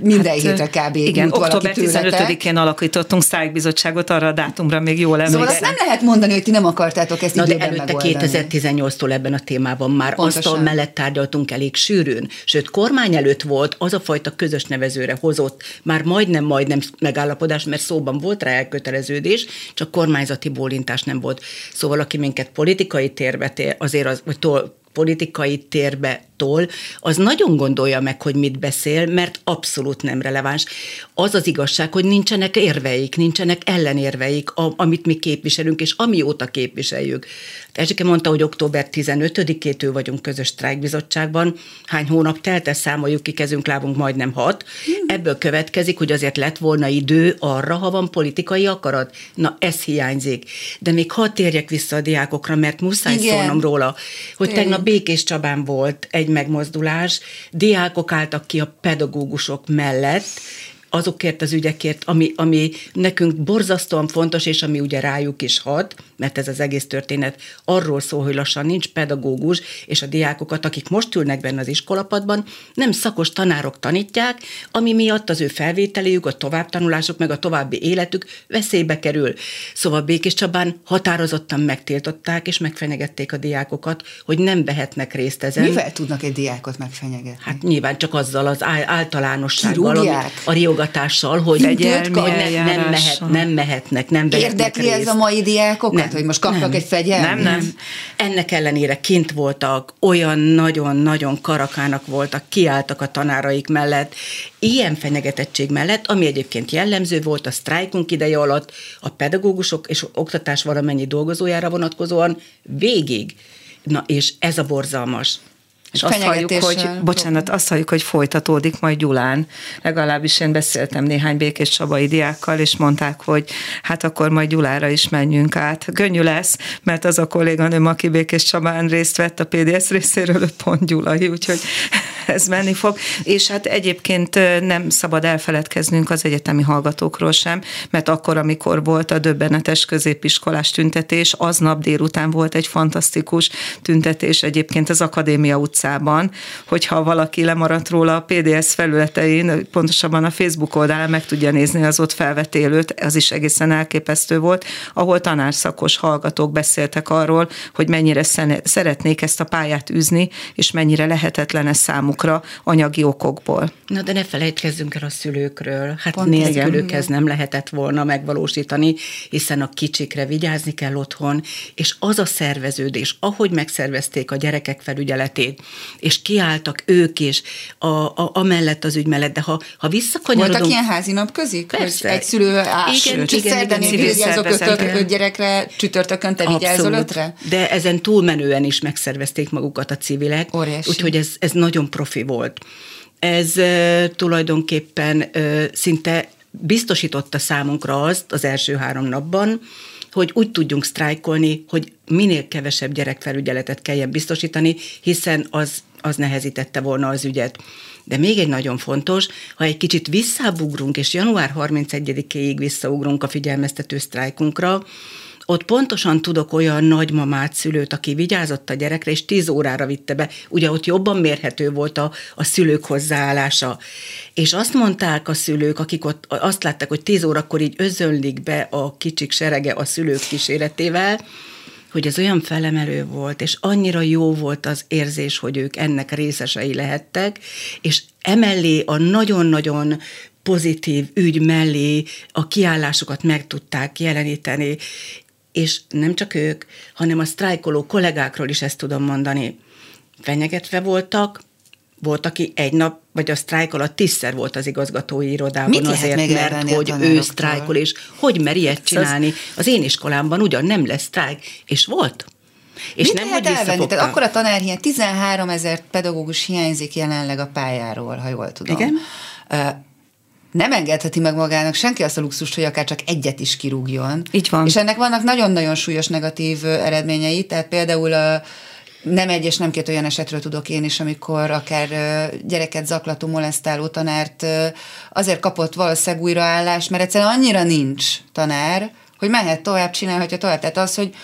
Speaker 2: minden hát, hétre kb.
Speaker 4: Igen, október 15-én alakítottunk sztrájkbizottságot, arra a dátumra még jól emlékszem.
Speaker 2: Szóval azt nem lehet mondani, hogy ti nem akartátok ezt Na, de előtte
Speaker 5: megoldani. 2018-tól ebben a témában már Pontosan. asztal mellett tárgyaltunk elég sűrűn, sőt kormány előtt volt az a fajta közös nevezőre hozott, már majdnem, majdnem megállapodás, mert szóban volt rá elköteleződés, csak kormányzati bólintás nem volt. Szóval aki minket politikai térbe azért az, vagy tol, politikai térbe tol, az nagyon gondolja meg, hogy mit beszél, mert abszolút nem releváns. Az az igazság, hogy nincsenek érveik, nincsenek ellenérveik, amit mi képviselünk, és amióta képviseljük. Erzsike mondta, hogy október 15-től vagyunk közös sztrájkbizottságban. Hány hónap telt, ezt számoljuk ki, kezünk, lábunk majdnem hat. Ebből következik, hogy azért lett volna idő arra, ha van politikai akarat. Na, ez hiányzik. De még ha térjek vissza a diákokra, mert muszáj Igen. szólnom róla, hogy Tényleg. tegnap Békés Csabán volt egy megmozdulás, diákok álltak ki a pedagógusok mellett, azokért az ügyekért, ami, ami nekünk borzasztóan fontos, és ami ugye rájuk is hat, mert ez az egész történet arról szól, hogy lassan nincs pedagógus, és a diákokat, akik most ülnek benne az iskolapadban, nem szakos tanárok tanítják, ami miatt az ő felvételéjük, a továbbtanulások, meg a további életük veszélybe kerül. Szóval Békés Csabán határozottan megtiltották, és megfenyegették a diákokat, hogy nem vehetnek részt ezen.
Speaker 2: Mivel tudnak egy diákot megfenyegetni?
Speaker 5: Hát nyilván csak azzal az általánossággal, a riogatással, hogy, hogy ne, nem, mehet, nem mehetnek, nem
Speaker 2: Érdekli részt. ez a mai diákokat? Nem, hogy most kapnak nem, egy fegyelmet?
Speaker 5: Nem, nem. Ennek ellenére kint voltak, olyan nagyon-nagyon karakának voltak, kiálltak a tanáraik mellett, ilyen fenyegetettség mellett, ami egyébként jellemző volt a sztrájkunk ideje alatt, a pedagógusok és oktatás valamennyi dolgozójára vonatkozóan végig. Na és ez a borzalmas.
Speaker 4: És azt halljuk, hogy, bocsánat, azt halljuk, hogy folytatódik majd Gyulán. Legalábbis én beszéltem néhány békés csabai diákkal, és mondták, hogy hát akkor majd Gyulára is menjünk át. Könnyű lesz, mert az a kolléganőm, aki békés Csabán részt vett a PDS részéről, ő pont Gyulai, úgyhogy [LAUGHS] ez menni fog. És hát egyébként nem szabad elfeledkeznünk az egyetemi hallgatókról sem, mert akkor, amikor volt a döbbenetes középiskolás tüntetés, aznap délután volt egy fantasztikus tüntetés egyébként az Akadémia utcán utcában, hogyha valaki lemaradt róla a PDS felületein, pontosabban a Facebook oldalán meg tudja nézni az ott felvetélőt, az is egészen elképesztő volt, ahol tanárszakos hallgatók beszéltek arról, hogy mennyire szeretnék ezt a pályát űzni, és mennyire lehetetlen ez számukra anyagi okokból.
Speaker 5: Na de ne felejtkezzünk el a szülőkről. Hát Pont nélkülük ez nem lehetett volna megvalósítani, hiszen a kicsikre vigyázni kell otthon, és az a szerveződés, ahogy megszervezték a gyerekek felügyeletét, és kiálltak ők is a, a, amellett az ügy mellett, de ha, ha visszakanyarodunk...
Speaker 2: Voltak ilyen házi napközik? Persze. Egy szülő ás, igen, igen, szerdán én vigyázok öt, öt gyerekre, csütörtökön te vigyázol ötre?
Speaker 5: De ezen túlmenően is megszervezték magukat a civilek, Óriási. úgyhogy ez, ez nagyon profi volt. Ez uh, tulajdonképpen uh, szinte biztosította számunkra azt az első három napban, hogy úgy tudjunk sztrájkolni, hogy minél kevesebb gyerekfelügyeletet kelljen biztosítani, hiszen az, az nehezítette volna az ügyet. De még egy nagyon fontos, ha egy kicsit visszábugrunk, és január 31-ig visszaugrunk a figyelmeztető sztrájkunkra, ott pontosan tudok olyan nagymamát, szülőt, aki vigyázott a gyerekre, és tíz órára vitte be. Ugye ott jobban mérhető volt a, a szülők hozzáállása. És azt mondták a szülők, akik ott azt látták, hogy tíz órakor így özönlik be a kicsik serege a szülők kíséretével, hogy ez olyan felemelő volt, és annyira jó volt az érzés, hogy ők ennek részesei lehettek, és emellé a nagyon-nagyon pozitív ügy mellé a kiállásokat meg tudták jeleníteni, és nem csak ők, hanem a sztrájkoló kollégákról is ezt tudom mondani. Fenyegetve voltak, volt, aki egy nap, vagy a sztrájk alatt tízszer volt az igazgatói irodában Mit azért, mert hogy ő sztrájkol, és hogy mer ilyet csinálni. Az én iskolámban ugyan nem lesz sztrájk, és volt.
Speaker 2: És Mit nem, lehet hogy elvenni? Tehát akkor a tanárhiány, 13 ezer pedagógus hiányzik jelenleg a pályáról, ha jól tudom.
Speaker 5: Igen?
Speaker 2: nem engedheti meg magának senki azt a luxust, hogy akár csak egyet is kirúgjon.
Speaker 4: Így van.
Speaker 2: És ennek vannak nagyon-nagyon súlyos negatív eredményei, tehát például a nem egy és nem két olyan esetről tudok én is, amikor akár gyereket zaklató, molesztáló tanárt azért kapott valószínűleg újraállást, mert egyszerűen annyira nincs tanár, hogy mehet tovább, csinálhatja tovább. Tehát az, hogy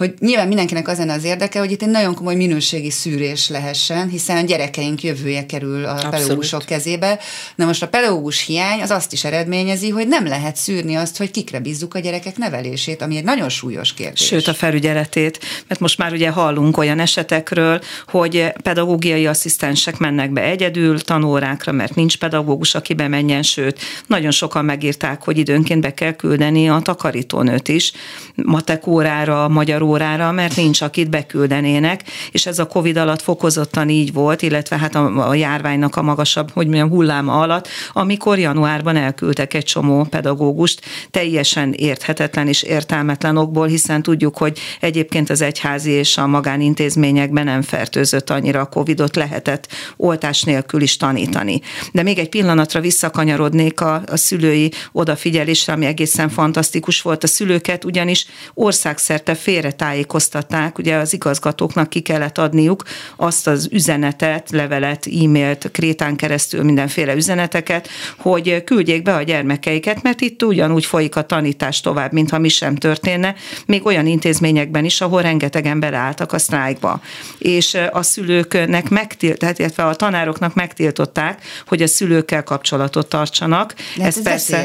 Speaker 2: hogy nyilván mindenkinek az lenne az érdeke, hogy itt egy nagyon komoly minőségi szűrés lehessen, hiszen a gyerekeink jövője kerül a Abszolút. pedagógusok kezébe. Na most a pedagógus hiány az azt is eredményezi, hogy nem lehet szűrni azt, hogy kikre bízzuk a gyerekek nevelését, ami egy nagyon súlyos kérdés.
Speaker 4: Sőt, a felügyeletét, mert most már ugye hallunk olyan esetekről, hogy pedagógiai asszisztensek mennek be egyedül tanórákra, mert nincs pedagógus, aki bemenjen, sőt, nagyon sokan megírták, hogy időnként be kell küldeni a takarítónőt is, matek órára, magyarul órára, mert nincs, akit beküldenének, és ez a Covid alatt fokozottan így volt, illetve hát a, a járványnak a magasabb, hogy mondjam, hulláma alatt, amikor januárban elküldtek egy csomó pedagógust, teljesen érthetetlen és értelmetlen okból, hiszen tudjuk, hogy egyébként az egyházi és a magánintézményekben nem fertőzött annyira a Covidot, lehetett oltás nélkül is tanítani. De még egy pillanatra visszakanyarodnék a, a szülői odafigyelésre, ami egészen fantasztikus volt. A szülőket ugyanis országszerte félretájékoztatták, ugye az igazgatóknak ki kellett adniuk azt az üzenetet, levelet, e-mailt, krétán keresztül mindenféle üzeneteket, hogy küldjék be a gyermekeiket, mert itt ugyanúgy folyik a tanítás tovább, mintha mi sem történne, még olyan intézményekben is, ahol rengetegen beleálltak a sztrájkba. És a szülőknek megtilt, illetve a tanároknak megtiltották, hogy a szülőkkel kapcsolatot tartsanak.
Speaker 2: De ez, ez persze,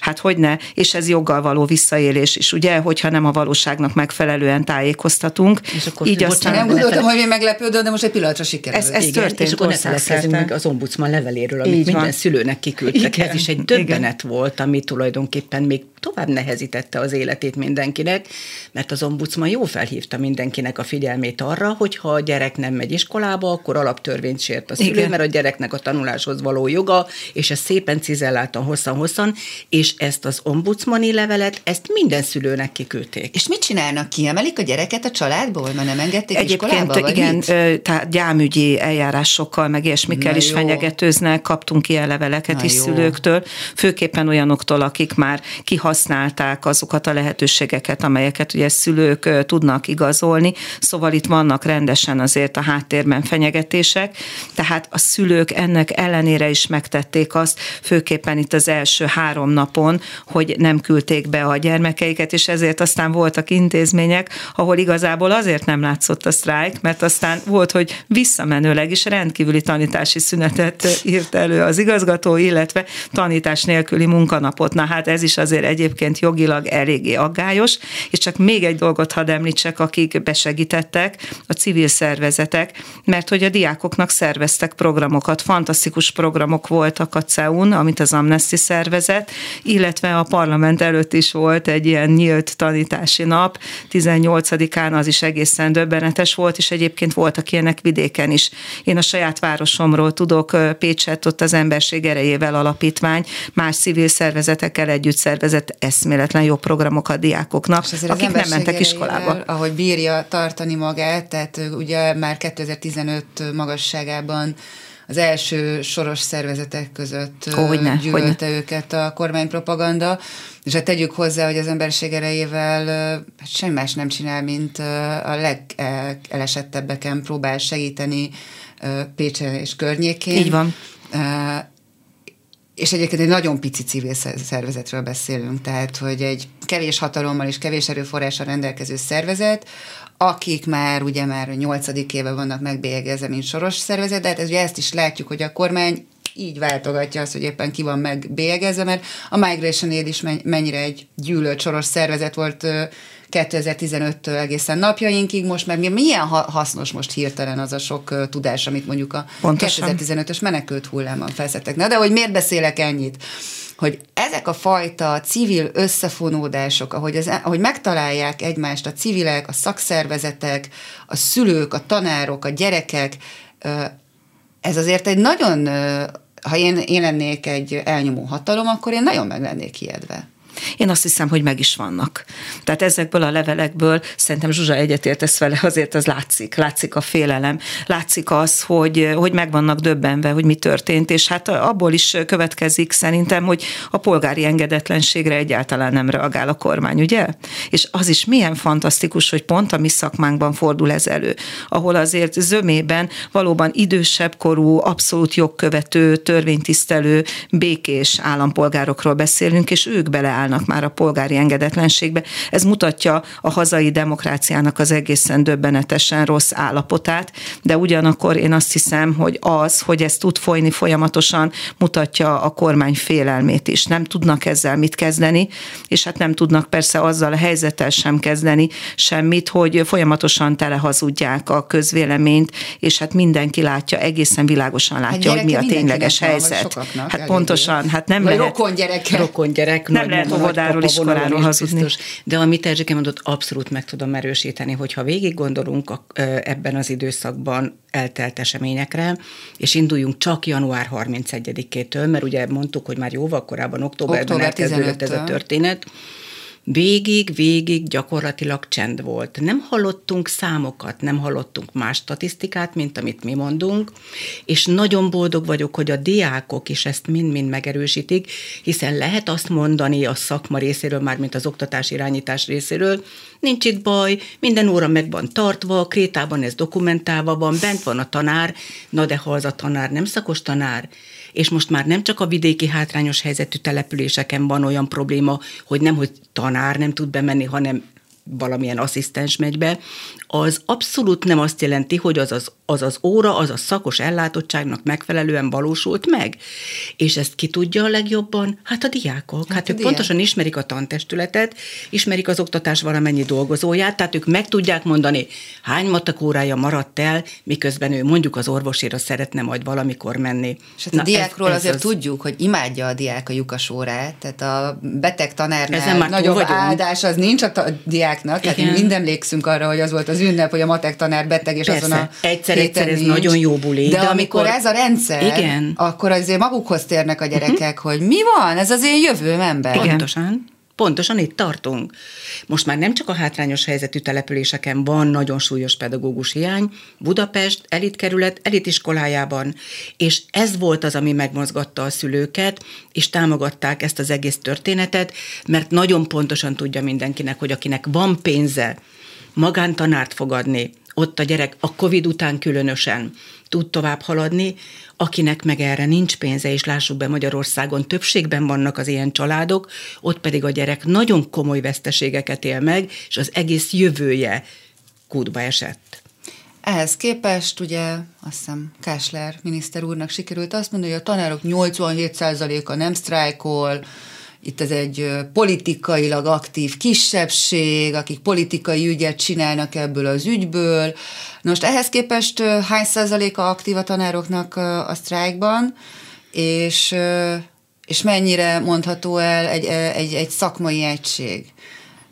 Speaker 4: Hát hogy ne, és ez joggal való visszaélés is, ugye, hogyha nem a valóságnak megfelelően tájékoztatunk.
Speaker 2: És akkor így aztán nem gondoltam, hogy én meglepődöm, de most egy pillanatra sikerült.
Speaker 4: Ez, ez Igen, történt
Speaker 5: és akkor ne feledkezzünk meg az ombudsman leveléről, amit így minden van. szülőnek kiküldtek. Igen, ez is egy döbbenet igen. volt, ami tulajdonképpen még tovább nehezítette az életét mindenkinek, mert az ombudsman jó felhívta mindenkinek a figyelmét arra, hogy ha a gyerek nem megy iskolába, akkor alaptörvényt sért a szülő, Igen. mert a gyereknek a tanuláshoz való joga, és ez szépen cizelláltan hosszan-hosszan, és ezt az ombudsmani levelet, ezt minden szülőnek kiküldték.
Speaker 2: És mit csinálnak? Kiemelik a gyereket a családból, mert nem engedték Egyébként iskolába,
Speaker 4: igen, mit? tehát gyámügyi eljárásokkal, meg ilyesmikkel Na is jó. fenyegetőznek, kaptunk ilyen leveleket Na is jó. szülőktől, főképpen olyanoktól, akik már kihasználják használták azokat a lehetőségeket, amelyeket ugye szülők tudnak igazolni, szóval itt vannak rendesen azért a háttérben fenyegetések, tehát a szülők ennek ellenére is megtették azt, főképpen itt az első három napon, hogy nem küldték be a gyermekeiket, és ezért aztán voltak intézmények, ahol igazából azért nem látszott a sztrájk, mert aztán volt, hogy visszamenőleg is rendkívüli tanítási szünetet írt elő az igazgató, illetve tanítás nélküli munkanapot. Na hát ez is azért egy egyébként jogilag eléggé aggályos, és csak még egy dolgot hadd említsek, akik besegítettek, a civil szervezetek, mert hogy a diákoknak szerveztek programokat, fantasztikus programok voltak a CEUN, amit az Amnesty szervezet, illetve a parlament előtt is volt egy ilyen nyílt tanítási nap, 18-án az is egészen döbbenetes volt, és egyébként voltak ilyenek vidéken is. Én a saját városomról tudok, Pécset ott az Emberség Erejével Alapítvány, más civil szervezetekkel együtt szervezett eszméletlen jó programok a diákoknak, akik nem mentek iskolába.
Speaker 2: Ahogy bírja tartani magát, tehát ugye már 2015 magasságában az első soros szervezetek között hogyne, gyűlölte hogyne. őket a kormánypropaganda, és hát tegyük hozzá, hogy az emberiség erejével hát semmi más nem csinál, mint a legelesettebbeken próbál segíteni Pécsen és környékén.
Speaker 4: Így van
Speaker 2: és egyébként egy nagyon pici civil szervezetről beszélünk, tehát hogy egy kevés hatalommal és kevés erőforrással rendelkező szervezet, akik már ugye már nyolcadik éve vannak megbélyegezve, mint soros szervezet, de hát ez, ugye ezt is látjuk, hogy a kormány így váltogatja azt, hogy éppen ki van megbélyegezve, mert a Migration Aid is mennyire egy gyűlölt soros szervezet volt 2015-től egészen napjainkig, most meg milyen hasznos most hirtelen az a sok tudás, amit mondjuk a Pontosan. 2015-ös menekült hullámban felszettek. Na, de hogy miért beszélek ennyit? Hogy ezek a fajta civil összefonódások, ahogy, ez, ahogy megtalálják egymást a civilek, a szakszervezetek, a szülők, a tanárok, a gyerekek, ez azért egy nagyon, ha én, én lennék egy elnyomó hatalom, akkor én nagyon meg lennék ijedve.
Speaker 4: Én azt hiszem, hogy meg is vannak. Tehát ezekből a levelekből szerintem Zsuzsa egyetértesz vele, azért az látszik, látszik a félelem, látszik az, hogy, hogy meg vannak döbbenve, hogy mi történt, és hát abból is következik szerintem, hogy a polgári engedetlenségre egyáltalán nem reagál a kormány, ugye? És az is milyen fantasztikus, hogy pont a mi szakmánkban fordul ez elő, ahol azért zömében valóban idősebb korú, abszolút jogkövető, törvénytisztelő, békés állampolgárokról beszélünk, és ők beleállnak beleállnak már a polgári engedetlenségbe. Ez mutatja a hazai demokráciának az egészen döbbenetesen rossz állapotát, de ugyanakkor én azt hiszem, hogy az, hogy ez tud folyni folyamatosan, mutatja a kormány félelmét is. Nem tudnak ezzel mit kezdeni, és hát nem tudnak persze azzal a helyzettel sem kezdeni semmit, hogy folyamatosan telehazudják a közvéleményt, és hát mindenki látja, egészen világosan látja, hát hogy mi a tényleges helyzet. Hát pontosan, hát nem
Speaker 2: Vagy lehet. Rokon gyereke.
Speaker 5: Rokon gyerek,
Speaker 4: nem lehet
Speaker 5: nem óvodáról, iskoláról hazudni. Biztos, de amit Erzsike mondott, abszolút meg tudom erősíteni, hogyha végig gondolunk ebben az időszakban eltelt eseményekre, és induljunk csak január 31-től, mert ugye mondtuk, hogy már jóval korábban, októberben Október elkezdődött ez a történet, Végig, végig gyakorlatilag csend volt. Nem hallottunk számokat, nem hallottunk más statisztikát, mint amit mi mondunk, és nagyon boldog vagyok, hogy a diákok is ezt mind-mind megerősítik, hiszen lehet azt mondani a szakma részéről, már mint az oktatás irányítás részéről, nincs itt baj, minden óra meg van tartva, Krétában ez dokumentálva van, bent van a tanár, na de ha az a tanár nem szakos tanár, és most már nem csak a vidéki hátrányos helyzetű településeken van olyan probléma, hogy nem, hogy tanár nem tud bemenni, hanem valamilyen asszisztens megy be, az abszolút nem azt jelenti, hogy az az, az az óra, az a szakos ellátottságnak megfelelően valósult meg. És ezt ki tudja a legjobban? Hát a diákok. Hát, hát ők diák. pontosan ismerik a tantestületet, ismerik az oktatás valamennyi dolgozóját, tehát ők meg tudják mondani, hány matek órája maradt el, miközben ő mondjuk az orvosira szeretne majd valamikor menni.
Speaker 2: És hát Na, a diákról ez, ez azért az... tudjuk, hogy imádja a diák a lyukas órát, tehát a beteg tanárnál nagyobb áldás az nincs a diáknak, tehát mind emlékszünk arra, hogy az volt az ünnep, hogy a matek tanár beteg, és Persze, azon a
Speaker 5: egyszer, egyszer ez nagyon jó buli.
Speaker 2: De, de amikor, amikor ez a rendszer, igen. akkor azért magukhoz térnek a gyerekek, uh-huh. hogy mi van, ez az én jövőm ember.
Speaker 5: Igen. Pontosan. Pontosan itt tartunk. Most már nem csak a hátrányos helyzetű településeken van nagyon súlyos pedagógus hiány, Budapest elitkerület elitiskolájában, és ez volt az, ami megmozgatta a szülőket, és támogatták ezt az egész történetet, mert nagyon pontosan tudja mindenkinek, hogy akinek van pénze, magántanárt fogadni, ott a gyerek a Covid után különösen tud tovább haladni, akinek meg erre nincs pénze, és lássuk be Magyarországon többségben vannak az ilyen családok, ott pedig a gyerek nagyon komoly veszteségeket él meg, és az egész jövője kútba esett.
Speaker 2: Ehhez képest ugye azt hiszem Kásler miniszter úrnak sikerült azt mondani, hogy a tanárok 87%-a nem sztrájkol, itt ez egy politikailag aktív kisebbség, akik politikai ügyet csinálnak ebből az ügyből. Most ehhez képest hány százaléka aktív a tanároknak a sztrájkban, és, és mennyire mondható el egy, egy, egy szakmai egység?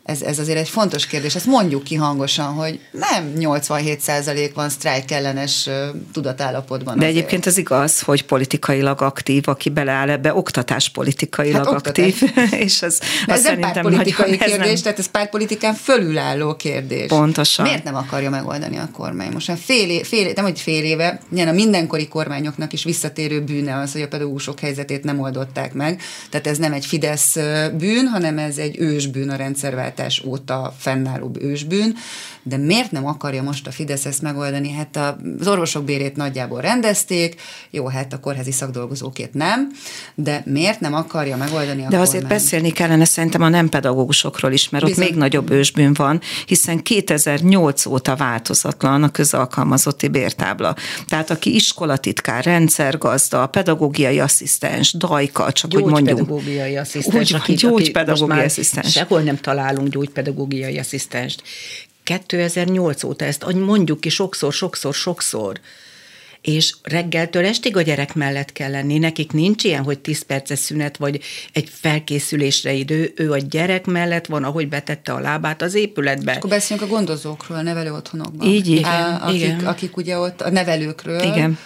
Speaker 2: Ez, ez azért egy fontos kérdés. Ezt mondjuk ki hangosan, hogy nem 87% van sztrájk ellenes tudatállapotban.
Speaker 4: De azért. egyébként az igaz, hogy politikailag aktív, aki beleáll ebbe, oktatás politikailag hát, aktív.
Speaker 2: Oktatás. [LAUGHS] és az, az ez nem pártpolitikai kérdés, nem... tehát ez pártpolitikán fölülálló kérdés.
Speaker 4: Pontosan.
Speaker 2: Miért nem akarja megoldani a kormány? Most már fél, fél nem hogy fél éve, ilyen a mindenkori kormányoknak is visszatérő bűne az, hogy a pedagógusok helyzetét nem oldották meg. Tehát ez nem egy Fidesz bűn, hanem ez egy ősbűn a rendszerváltás rendszerváltás óta fennálló ősbűn, de miért nem akarja most a Fidesz ezt megoldani? Hát az orvosok bérét nagyjából rendezték, jó, hát a kórházi szakdolgozókét nem, de miért nem akarja megoldani a
Speaker 4: De azért kormány? beszélni kellene szerintem a nem pedagógusokról is, mert Bizony. ott még nagyobb ősbűn van, hiszen 2008 óta változatlan a közalkalmazotti bértábla. Tehát aki iskolatitkár, rendszergazda, pedagógiai asszisztens, dajka, csak hogy mondjuk.
Speaker 5: pedagógiai asszisztens.
Speaker 4: Úgy, aki, gyógypedagógiai asszisztens.
Speaker 5: Sehol nem találunk gyógypedagógiai asszisztenst. 2008 óta ezt mondjuk ki sokszor, sokszor, sokszor és reggeltől estig a gyerek mellett kell lenni. Nekik nincs ilyen, hogy 10 perces szünet, vagy egy felkészülésre idő. Ő a gyerek mellett van, ahogy betette a lábát az épületbe. És
Speaker 2: akkor beszéljünk a gondozókról, a nevelő otthonokban.
Speaker 4: Így, igen,
Speaker 2: akik,
Speaker 4: igen.
Speaker 2: akik ugye ott, a nevelőkről.
Speaker 4: Igen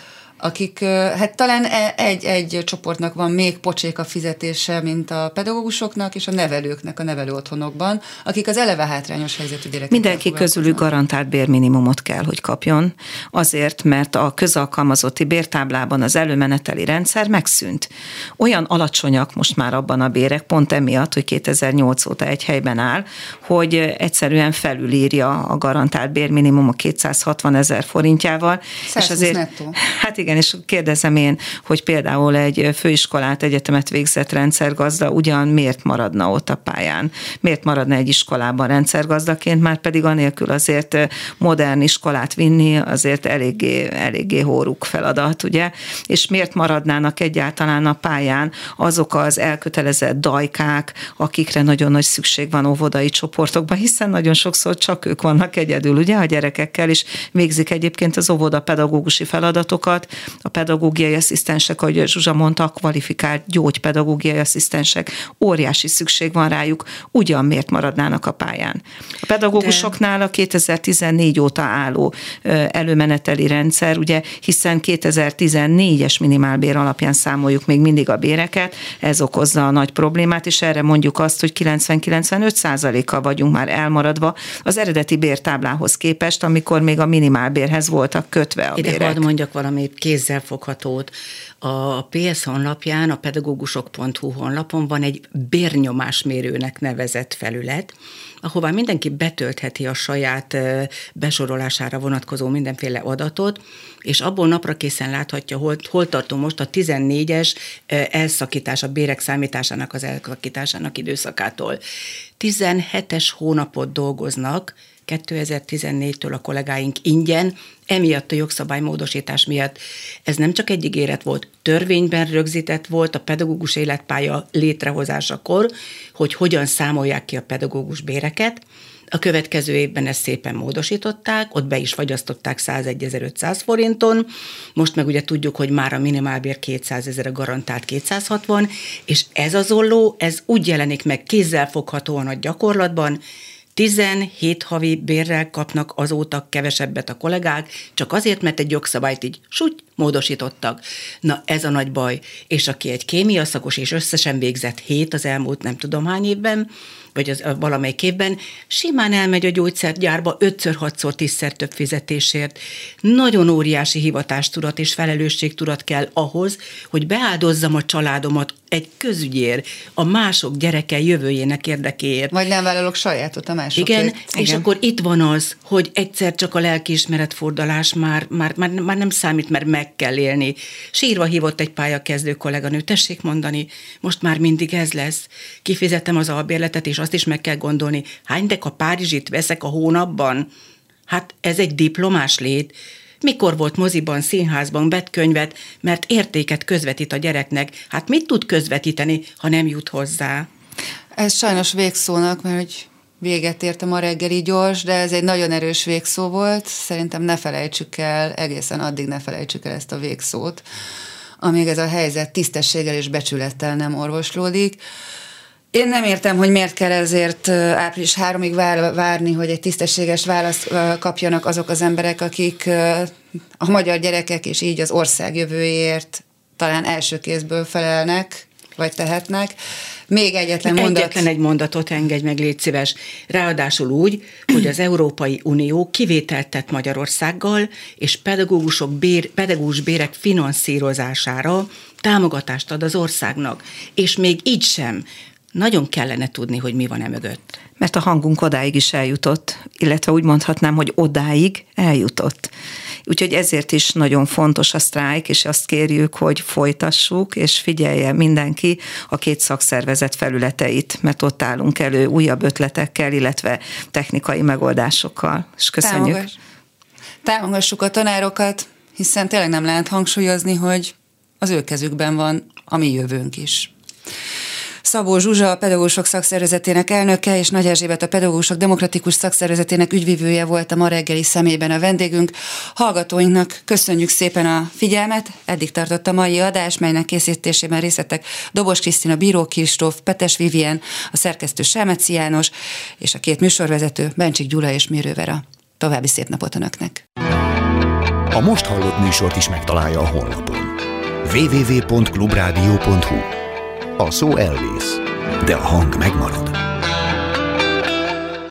Speaker 2: akik hát talán egy-egy csoportnak van még pocsék a fizetése, mint a pedagógusoknak és a nevelőknek a nevelő otthonokban, akik az eleve hátrányos helyzetű gyerekek.
Speaker 4: Mindenki közülük garantált bérminimumot kell, hogy kapjon, azért, mert a közalkalmazotti bértáblában az előmeneteli rendszer megszűnt. Olyan alacsonyak most már abban a bérek, pont emiatt, hogy 2008 óta egy helyben áll, hogy egyszerűen felülírja a garantált bérminimum a 260 ezer forintjával.
Speaker 2: és azért, nettó.
Speaker 4: Hát igen, és kérdezem én, hogy például egy főiskolát, egyetemet végzett rendszergazda ugyan miért maradna ott a pályán? Miért maradna egy iskolában rendszergazdaként, már pedig anélkül azért modern iskolát vinni azért eléggé, eléggé hóruk feladat, ugye? És miért maradnának egyáltalán a pályán azok az elkötelezett dajkák, akikre nagyon nagy szükség van óvodai csoportokban, hiszen nagyon sokszor csak ők vannak egyedül, ugye, a gyerekekkel, és végzik egyébként az óvoda pedagógusi feladatokat, A pedagógiai asszisztensek, ahogy Zsuzsa mondta, kvalifikált gyógypedagógiai asszisztensek, óriási szükség van rájuk, ugyan miért maradnának a pályán. A pedagógusoknál a 2014 óta álló előmeneteli rendszer, ugye, hiszen 2014-es minimálbér alapján számoljuk még mindig a béreket, ez okozza a nagy problémát, és erre mondjuk azt, hogy 90-95 százalékkal vagyunk már elmaradva az eredeti bértáblához képest, amikor még a minimálbérhez voltak kötve a
Speaker 5: Ide
Speaker 4: bérek.
Speaker 5: hadd mondjak valami kézzelfoghatót. A PS honlapján, a pedagógusok.hu honlapon van egy bérnyomásmérőnek nevezett felület, ahová mindenki betöltheti a saját besorolására vonatkozó mindenféle adatot, és abból napra készen láthatja, hol, hol tartunk most a 14-es elszakítás, a bérek számításának az elszakításának időszakától. 17-es hónapot dolgoznak, 2014-től a kollégáink ingyen, emiatt a jogszabálymódosítás miatt. Ez nem csak egy ígéret volt, törvényben rögzített volt a pedagógus életpálya létrehozásakor, hogy hogyan számolják ki a pedagógus béreket, a következő évben ezt szépen módosították, ott be is fagyasztották 101.500 forinton, most meg ugye tudjuk, hogy már a minimálbér 200 ezer, garantált 260, és ez az olló, ez úgy jelenik meg kézzelfoghatóan a gyakorlatban, 17 havi bérrel kapnak azóta kevesebbet a kollégák, csak azért, mert egy jogszabályt így súgy módosítottak. Na ez a nagy baj. És aki egy kémia szakos és összesen végzett hét az elmúlt nem tudom hány évben, vagy az, valamelyik évben, simán elmegy a gyógyszergyárba ötször, hatszor, tízszer több fizetésért. Nagyon óriási hivatástudat és felelősségtudat kell ahhoz, hogy beáldozzam a családomat egy közügyér, a mások gyereke jövőjének érdekéért.
Speaker 2: Vagy nem vállalok sajátot a másokért.
Speaker 5: Igen, Igen, és akkor itt van az, hogy egyszer csak a lelkiismeret fordalás már, már, már, már nem számít, mert meg kell élni. Sírva hívott egy pályakezdő kolléganő, tessék mondani, most már mindig ez lesz. Kifizetem az albérletet, és azt is meg kell gondolni, hány a Párizsit veszek a hónapban? Hát ez egy diplomás lét. Mikor volt moziban, színházban, vett könyvet, mert értéket közvetít a gyereknek. Hát mit tud közvetíteni, ha nem jut hozzá?
Speaker 2: Ez sajnos végszónak, mert hogy véget értem a reggeli gyors, de ez egy nagyon erős végszó volt. Szerintem ne felejtsük el, egészen addig ne felejtsük el ezt a végszót, amíg ez a helyzet tisztességgel és becsülettel nem orvoslódik. Én nem értem, hogy miért kell ezért április háromig várni, hogy egy tisztességes választ kapjanak azok az emberek, akik a magyar gyerekek és így az ország jövőjéért talán első kézből felelnek, vagy tehetnek. Még egyetlen mondat.
Speaker 5: Egyetlen egy mondatot engedj meg, légy szíves. Ráadásul úgy, hogy az Európai Unió kivételt tett Magyarországgal, és pedagógusok bér, pedagógus bérek finanszírozására támogatást ad az országnak. És még így sem nagyon kellene tudni, hogy mi van e mögött.
Speaker 4: Mert a hangunk odáig is eljutott, illetve úgy mondhatnám, hogy odáig eljutott. Úgyhogy ezért is nagyon fontos a sztrájk, és azt kérjük, hogy folytassuk, és figyelje mindenki a két szakszervezet felületeit, mert ott állunk elő újabb ötletekkel, illetve technikai megoldásokkal. És köszönjük. Támogass.
Speaker 2: Támogassuk a tanárokat, hiszen tényleg nem lehet hangsúlyozni, hogy az ő kezükben van a mi jövőnk is. Szabó Zsuzsa, a pedagógusok szakszervezetének elnöke, és Nagy Erzsébet, a pedagógusok demokratikus szakszervezetének ügyvivője volt a ma reggeli szemében a vendégünk. Hallgatóinknak köszönjük szépen a figyelmet, eddig tartott a mai adás, melynek készítésében részletek Dobos Krisztina, Bíró Kistóf, Petes Vivien, a szerkesztő Selmeci János, és a két műsorvezető Bencsik Gyula és Mérővera. További szép napot Önöknek!
Speaker 1: A most hallott műsort is megtalálja a honlapon. www.clubradio.hu a szó elvész, de a hang megmarad.